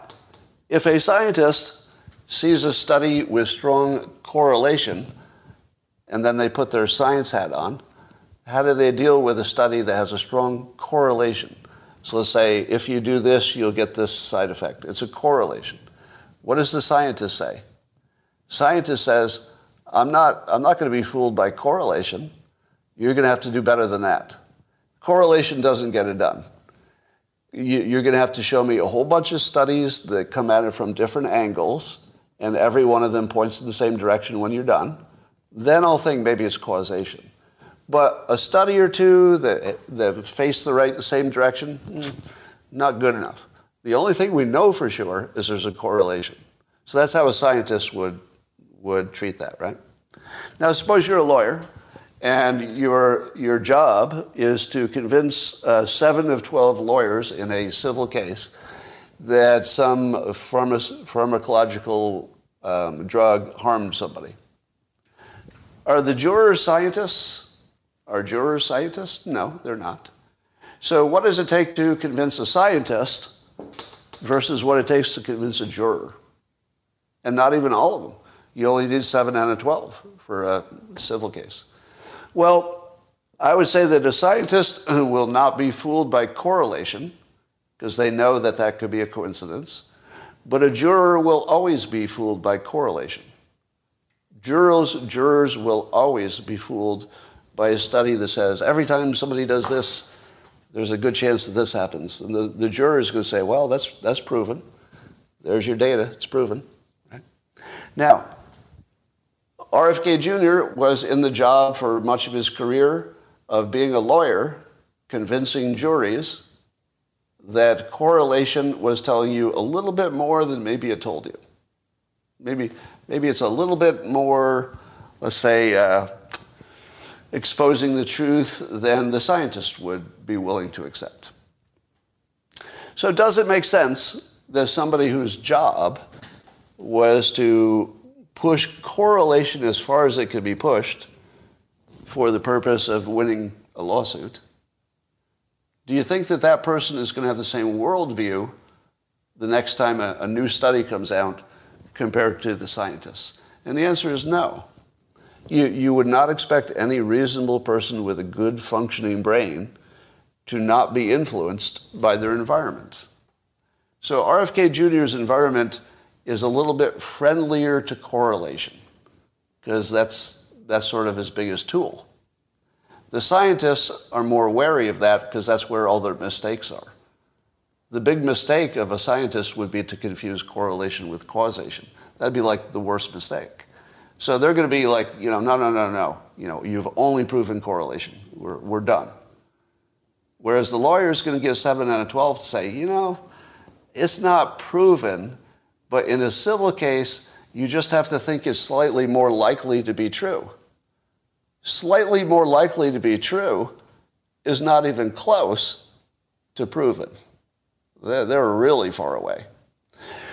if a scientist sees a study with strong correlation and then they put their science hat on, how do they deal with a study that has a strong correlation? So let's say if you do this, you'll get this side effect. It's a correlation. What does the scientist say? Scientist says, I'm not, I'm not going to be fooled by correlation. You're going to have to do better than that. Correlation doesn't get it done. You, are going to have to show me a whole bunch of studies that come at it from different angles, and every one of them points in the same direction when you're done then I'll think maybe it's causation. But a study or two that, that face the right, the same direction, mm, not good enough. The only thing we know for sure is there's a correlation. So that's how a scientist would, would treat that, right? Now, suppose you're a lawyer and your, your job is to convince uh, seven of 12 lawyers in a civil case that some pharma- pharmacological um, drug harmed somebody. Are the jurors scientists? Are jurors scientists? No, they're not. So, what does it take to convince a scientist versus what it takes to convince a juror? And not even all of them. You only need 7 out of 12 for a civil case. Well, I would say that a scientist will not be fooled by correlation because they know that that could be a coincidence. But a juror will always be fooled by correlation. Jurors, jurors will always be fooled by a study that says every time somebody does this, there's a good chance that this happens. And the, the juror is going to say, well, that's, that's proven. There's your data. It's proven. Right? Now, RFK Jr. was in the job for much of his career of being a lawyer, convincing juries that correlation was telling you a little bit more than maybe it told you. Maybe, maybe it's a little bit more, let's say, uh, exposing the truth than the scientist would be willing to accept. So, does it make sense that somebody whose job was to push correlation as far as it could be pushed for the purpose of winning a lawsuit? Do you think that that person is going to have the same worldview the next time a, a new study comes out compared to the scientists? And the answer is no. You, you would not expect any reasonable person with a good functioning brain to not be influenced by their environment. So RFK Jr.'s environment is a little bit friendlier to correlation because that's, that's sort of his biggest tool. The scientists are more wary of that because that's where all their mistakes are. The big mistake of a scientist would be to confuse correlation with causation. That'd be like the worst mistake. So they're going to be like, you know, no, no, no, no. You know, you've only proven correlation. We're, we're done. Whereas the lawyer is going to give 7 out of 12 to say, you know, it's not proven, but in a civil case, you just have to think it's slightly more likely to be true. Slightly more likely to be true is not even close to proven. They're, really far away.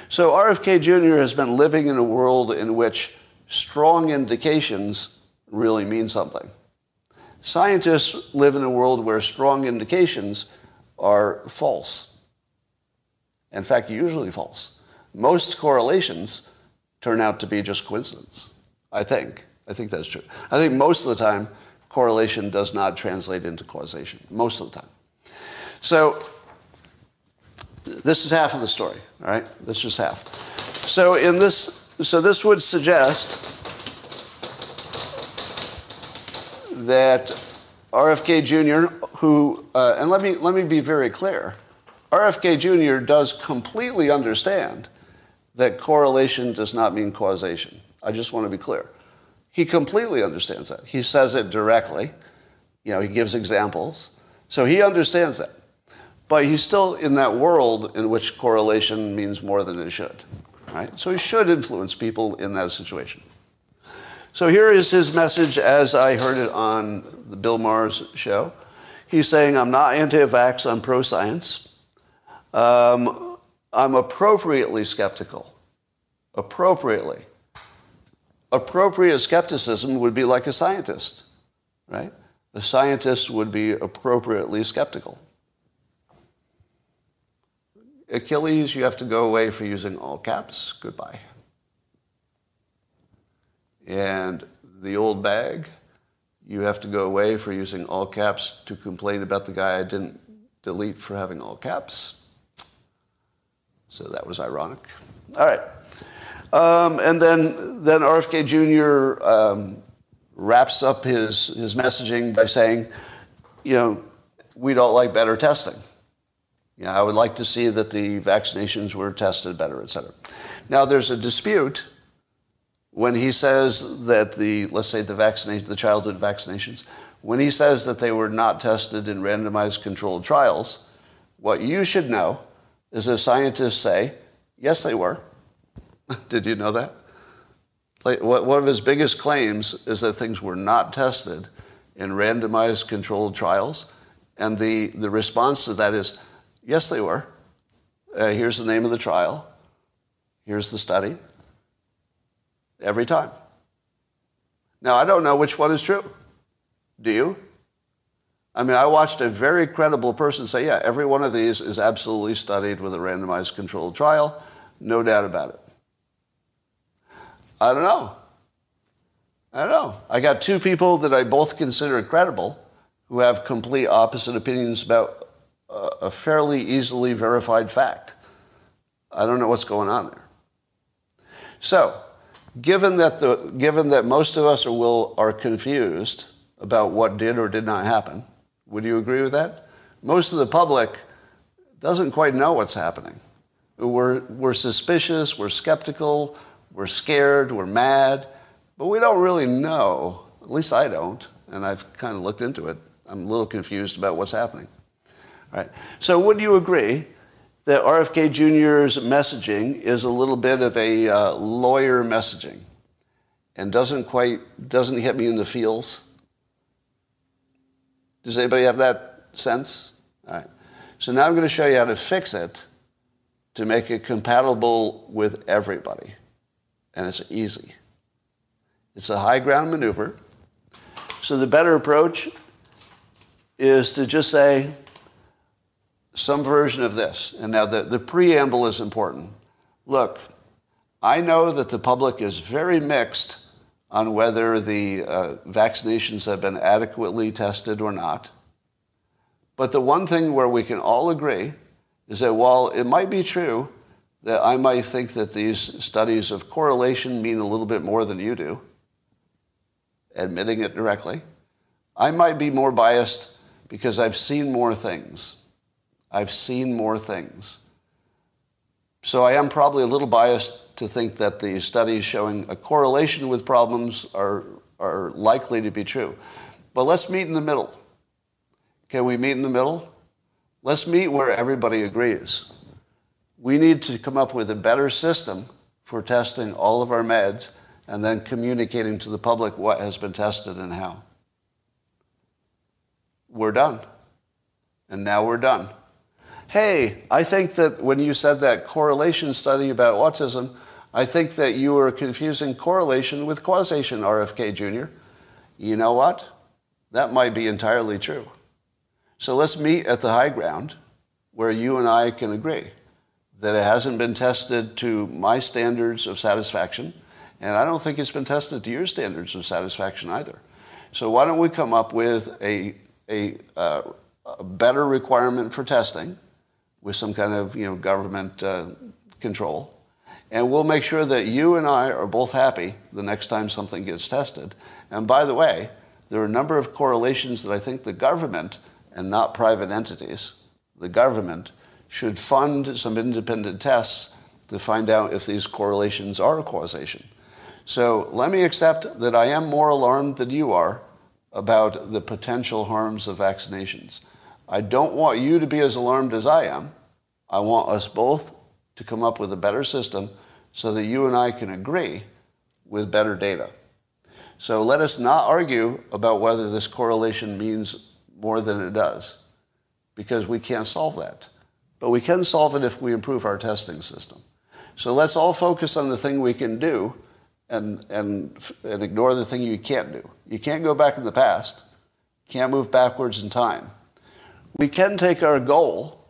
So RFK Jr. has been living in a world in which strong indications really mean something. Scientists live in a world where strong indications are false. In fact, usually false. Most correlations turn out to be just coincidence, I think. I think that's true. I think most of the time, correlation does not translate into causation, most of the time. So, this is half of the story, all right? This is half. So, in this so this would suggest that RFK Jr., who, uh, and let me, let me be very clear, RFK Jr. does completely understand that correlation does not mean causation. I just want to be clear. He completely understands that. He says it directly. You know, he gives examples. So he understands that. But he's still in that world in which correlation means more than it should right? So he should influence people in that situation. So here is his message as I heard it on the Bill Maher's show. He's saying, I'm not anti-vax, I'm pro-science. Um, I'm appropriately skeptical. Appropriately. Appropriate skepticism would be like a scientist, right? The scientist would be appropriately skeptical. Achilles, you have to go away for using all caps. Goodbye. And the old bag, you have to go away for using all caps to complain about the guy I didn't delete for having all caps. So that was ironic. All right. Um, and then, then RFK Jr. Um, wraps up his, his messaging by saying, you know, we don't like better testing. You know, I would like to see that the vaccinations were tested better, et cetera. Now, there's a dispute when he says that the, let's say the vaccination, the childhood vaccinations, when he says that they were not tested in randomized controlled trials, what you should know is that scientists say, yes, they were. Did you know that? Like, one of his biggest claims is that things were not tested in randomized controlled trials. And the, the response to that is, Yes, they were. Uh, here's the name of the trial. Here's the study. Every time. Now, I don't know which one is true. Do you? I mean, I watched a very credible person say, yeah, every one of these is absolutely studied with a randomized controlled trial. No doubt about it. I don't know. I don't know. I got two people that I both consider credible who have complete opposite opinions about a fairly easily verified fact. I don't know what's going on there. So, given that, the, given that most of us are, will, are confused about what did or did not happen, would you agree with that? Most of the public doesn't quite know what's happening. We're, we're suspicious, we're skeptical, we're scared, we're mad, but we don't really know. At least I don't, and I've kind of looked into it. I'm a little confused about what's happening. Right. So would you agree that RFK Jr.'s messaging is a little bit of a uh, lawyer messaging and doesn't quite doesn't hit me in the feels? Does anybody have that sense? All right. So now I'm going to show you how to fix it to make it compatible with everybody. And it's easy. It's a high ground maneuver. So the better approach is to just say some version of this. And now the, the preamble is important. Look, I know that the public is very mixed on whether the uh, vaccinations have been adequately tested or not. But the one thing where we can all agree is that while it might be true that I might think that these studies of correlation mean a little bit more than you do, admitting it directly, I might be more biased because I've seen more things. I've seen more things. So I am probably a little biased to think that the studies showing a correlation with problems are, are likely to be true. But let's meet in the middle. Can we meet in the middle? Let's meet where everybody agrees. We need to come up with a better system for testing all of our meds and then communicating to the public what has been tested and how. We're done. And now we're done hey, I think that when you said that correlation study about autism, I think that you were confusing correlation with causation, RFK Jr. You know what? That might be entirely true. So let's meet at the high ground where you and I can agree that it hasn't been tested to my standards of satisfaction, and I don't think it's been tested to your standards of satisfaction either. So why don't we come up with a, a, uh, a better requirement for testing with some kind of you know, government uh, control. And we'll make sure that you and I are both happy the next time something gets tested. And by the way, there are a number of correlations that I think the government and not private entities, the government, should fund some independent tests to find out if these correlations are a causation. So let me accept that I am more alarmed than you are about the potential harms of vaccinations. I don't want you to be as alarmed as I am. I want us both to come up with a better system so that you and I can agree with better data. So let us not argue about whether this correlation means more than it does, because we can't solve that. But we can solve it if we improve our testing system. So let's all focus on the thing we can do and, and, and ignore the thing you can't do. You can't go back in the past, can't move backwards in time. We can take our goal,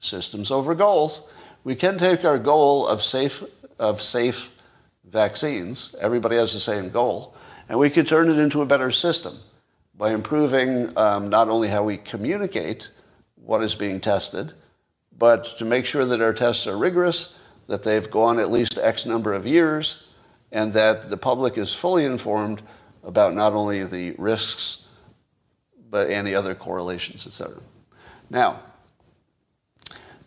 systems over goals, we can take our goal of safe, of safe vaccines, everybody has the same goal, and we could turn it into a better system by improving um, not only how we communicate what is being tested, but to make sure that our tests are rigorous, that they've gone at least X number of years, and that the public is fully informed about not only the risks, but any other correlations, et cetera. Now,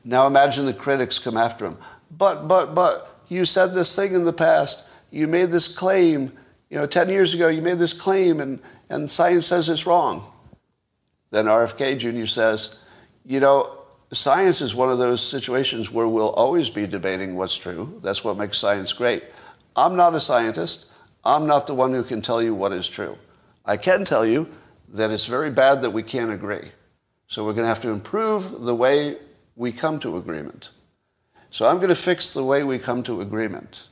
now imagine the critics come after him. But, but, but, you said this thing in the past. You made this claim. You know, 10 years ago, you made this claim, and, and science says it's wrong. Then RFK Jr. says, you know, science is one of those situations where we'll always be debating what's true. That's what makes science great. I'm not a scientist. I'm not the one who can tell you what is true. I can tell you that it's very bad that we can't agree. So we're going to have to improve the way we come to agreement. So I'm going to fix the way we come to agreement.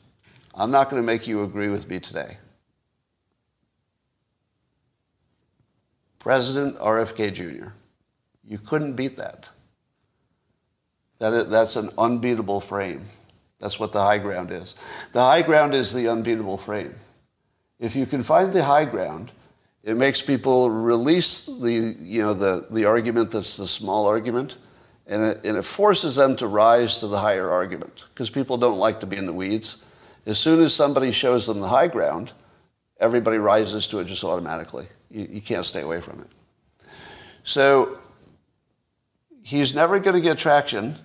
I'm not going to make you agree with me today. President RFK Jr., you couldn't beat that. that that's an unbeatable frame. That's what the high ground is. The high ground is the unbeatable frame. If you can find the high ground, it makes people release the, you know, the, the argument that's the small argument, and it, and it forces them to rise to the higher argument because people don't like to be in the weeds. As soon as somebody shows them the high ground, everybody rises to it just automatically. You, you can't stay away from it. So he's never going to get traction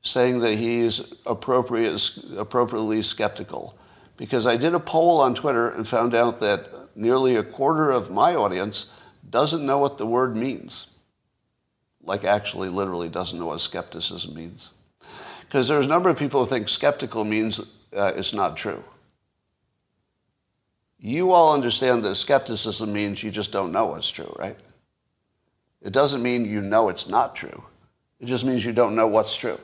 saying that he's appropriate, appropriately skeptical. Because I did a poll on Twitter and found out that nearly a quarter of my audience doesn't know what the word means. Like actually literally doesn't know what skepticism means. Because there's a number of people who think skeptical means uh, it's not true. You all understand that skepticism means you just don't know what's true, right? It doesn't mean you know it's not true. It just means you don't know what's true.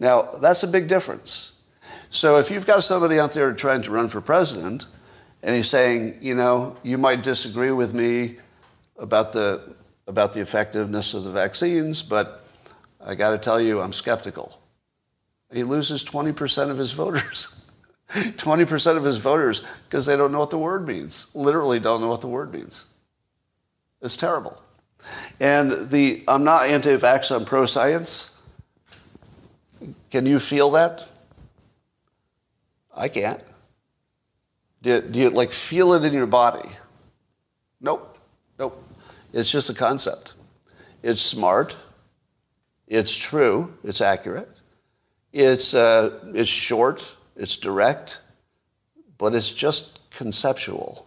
Now, that's a big difference. So if you've got somebody out there trying to run for president, and he's saying, you know, you might disagree with me about the, about the effectiveness of the vaccines, but I got to tell you, I'm skeptical. He loses 20% of his voters. 20% of his voters because they don't know what the word means. Literally don't know what the word means. It's terrible. And the I'm not anti-vax, I'm pro-science. Can you feel that? I can't. Do you, do you like feel it in your body? Nope. Nope. It's just a concept. It's smart. It's true. It's accurate. It's, uh, it's short. It's direct. But it's just conceptual.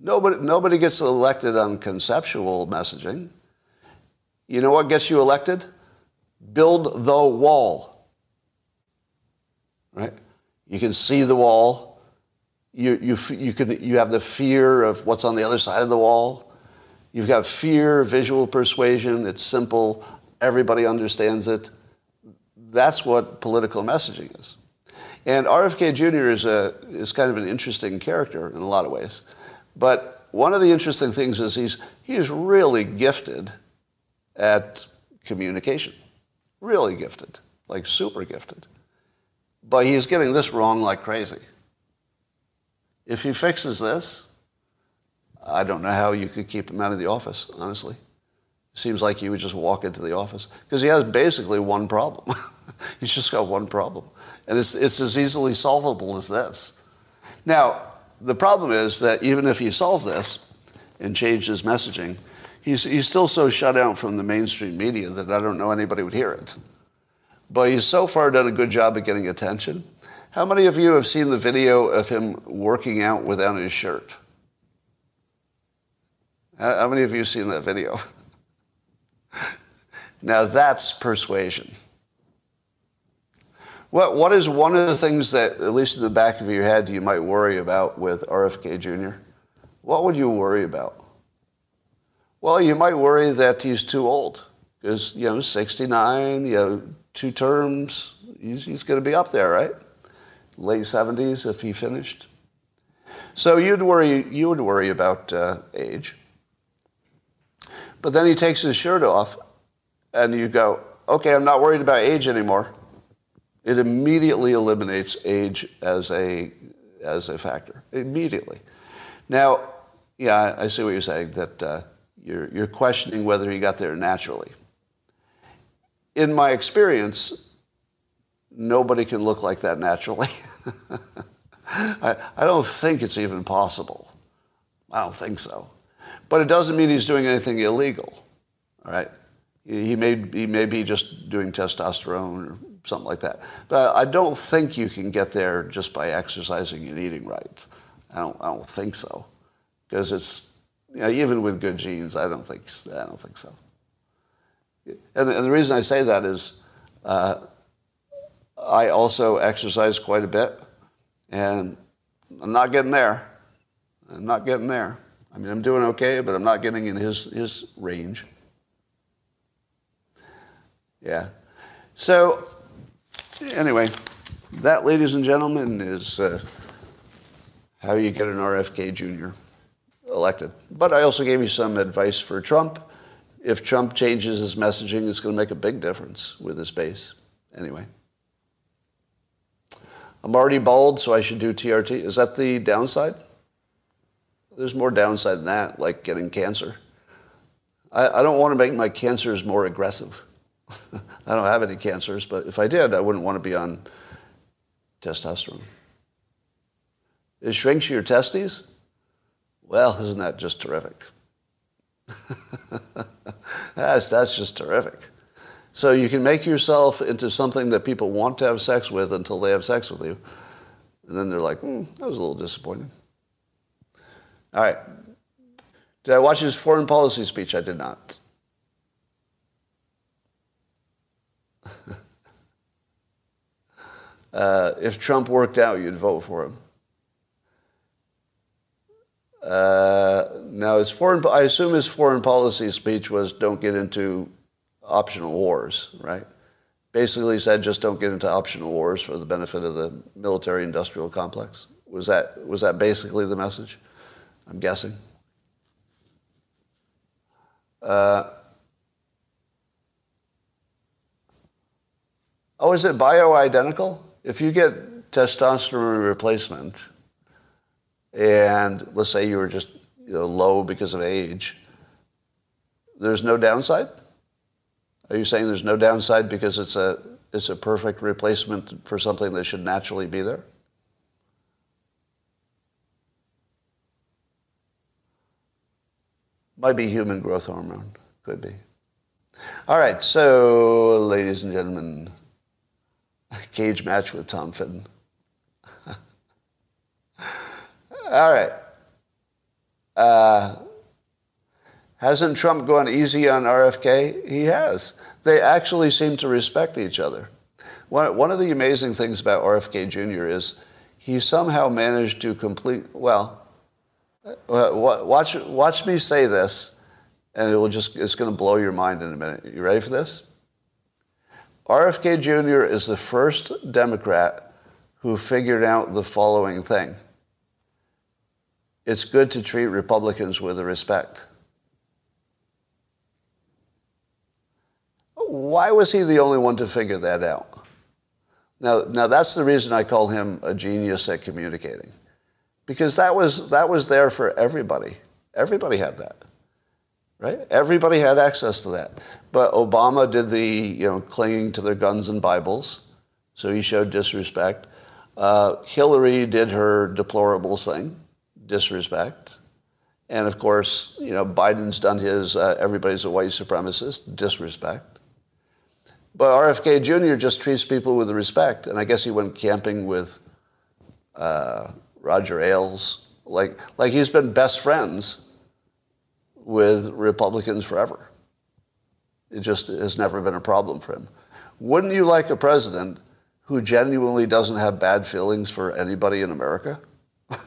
Nobody, nobody gets elected on conceptual messaging. You know what gets you elected? Build the wall. Right? You can see the wall. You, you, you, can, you have the fear of what's on the other side of the wall. You've got fear, visual persuasion. It's simple. Everybody understands it. That's what political messaging is. And RFK Jr. is, a, is kind of an interesting character in a lot of ways. But one of the interesting things is he's, he is really gifted at communication. Really gifted, like super gifted. But he's getting this wrong like crazy. If he fixes this, I don't know how you could keep him out of the office, honestly. Seems like he would just walk into the office because he has basically one problem. He's just got one problem. And it's, it's as easily solvable as this. Now, the problem is that even if he solved this and changed his messaging, he's, he's still so shut out from the mainstream media that I don't know anybody would hear it. But he's so far done a good job of getting attention. How many of you have seen the video of him working out without his shirt? How many of you have seen that video? now that's persuasion. What, what is one of the things that, at least in the back of your head, you might worry about with RFK Jr.? What would you worry about? Well, you might worry that he's too old because, you know, 69, you know, two terms, he's, he's going to be up there, right? Late 70s if he finished. So you'd worry, you would worry about uh, age. But then he takes his shirt off and you go, okay, I'm not worried about age anymore it immediately eliminates age as a, as a factor. Immediately. Now, yeah, I see what you're saying, that uh, you're, you're questioning whether he got there naturally. In my experience, nobody can look like that naturally. I, I don't think it's even possible. I don't think so. But it doesn't mean he's doing anything illegal. All right? He may, he may be just doing testosterone or something like that. But I don't think you can get there just by exercising and eating right. I don't, I don't think so. Because it's, you know, even with good genes, I don't think, I don't think so. And the, and the reason I say that is uh, I also exercise quite a bit, and I'm not getting there. I'm not getting there. I mean, I'm doing okay, but I'm not getting in his, his range. Yeah. So anyway, that, ladies and gentlemen, is uh, how you get an RFK Jr. elected. But I also gave you some advice for Trump. If Trump changes his messaging, it's going to make a big difference with his base. Anyway. I'm already bald, so I should do TRT. Is that the downside? There's more downside than that, like getting cancer. I, I don't want to make my cancers more aggressive. I don't have any cancers, but if I did, I wouldn't want to be on Testosterone. It shrinks your testes? Well, isn't that just terrific? that's, that's just terrific. So you can make yourself into something that people want to have sex with until they have sex with you. And then they're like, hmm, that was a little disappointing. All right. Did I watch his foreign policy speech? I did not. uh, if Trump worked out, you'd vote for him. Uh, now, his foreign, I assume his foreign policy speech was don't get into optional wars, right? Basically said just don't get into optional wars for the benefit of the military industrial complex. Was that, was that basically the message? I'm guessing. Uh, oh, is it bioidentical? If you get testosterone replacement, and let's say you were just you know, low because of age, there's no downside? Are you saying there's no downside because it's a, it's a perfect replacement for something that should naturally be there? Might be human growth hormone. Could be. All right, so ladies and gentlemen, cage match with Tom Fitton. All right. Uh, hasn't Trump gone easy on RFK? He has. They actually seem to respect each other. One, one of the amazing things about RFK Jr. is he somehow managed to complete, well, uh, watch, watch me say this, and it will just, it's going to blow your mind in a minute. You ready for this? RFK Jr. is the first Democrat who figured out the following thing. It's good to treat Republicans with respect. Why was he the only one to figure that out? Now, now that's the reason I call him a genius at communicating because that was, that was there for everybody. Everybody had that, right? Everybody had access to that. But Obama did the, you know, clinging to their guns and Bibles, so he showed disrespect. Uh, Hillary did her deplorable thing, disrespect. And of course, you know, Biden's done his uh, everybody's a white supremacist, disrespect. But RFK Jr. just treats people with respect. And I guess he went camping with uh, Roger Ailes. Like, like he's been best friends with Republicans forever. It just has never been a problem for him. Wouldn't you like a president who genuinely doesn't have bad feelings for anybody in America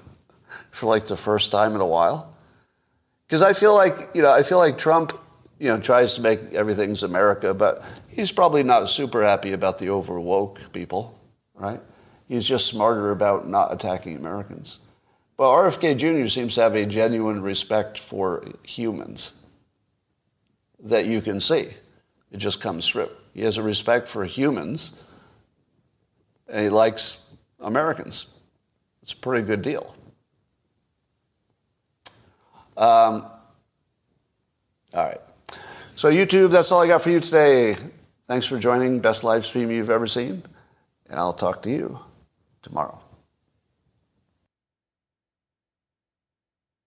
for like the first time in a while? Because I feel like, you know, I feel like Trump, you know, tries to make everything's America, but he's probably not super happy about the over woke people, right? He's just smarter about not attacking Americans. But RFK Jr. seems to have a genuine respect for humans that you can see. It just comes through. He has a respect for humans, and he likes Americans. It's a pretty good deal. Um, all right. So YouTube, that's all I got for you today. Thanks for joining. Best live stream you've ever seen. And I'll talk to you tomorrow.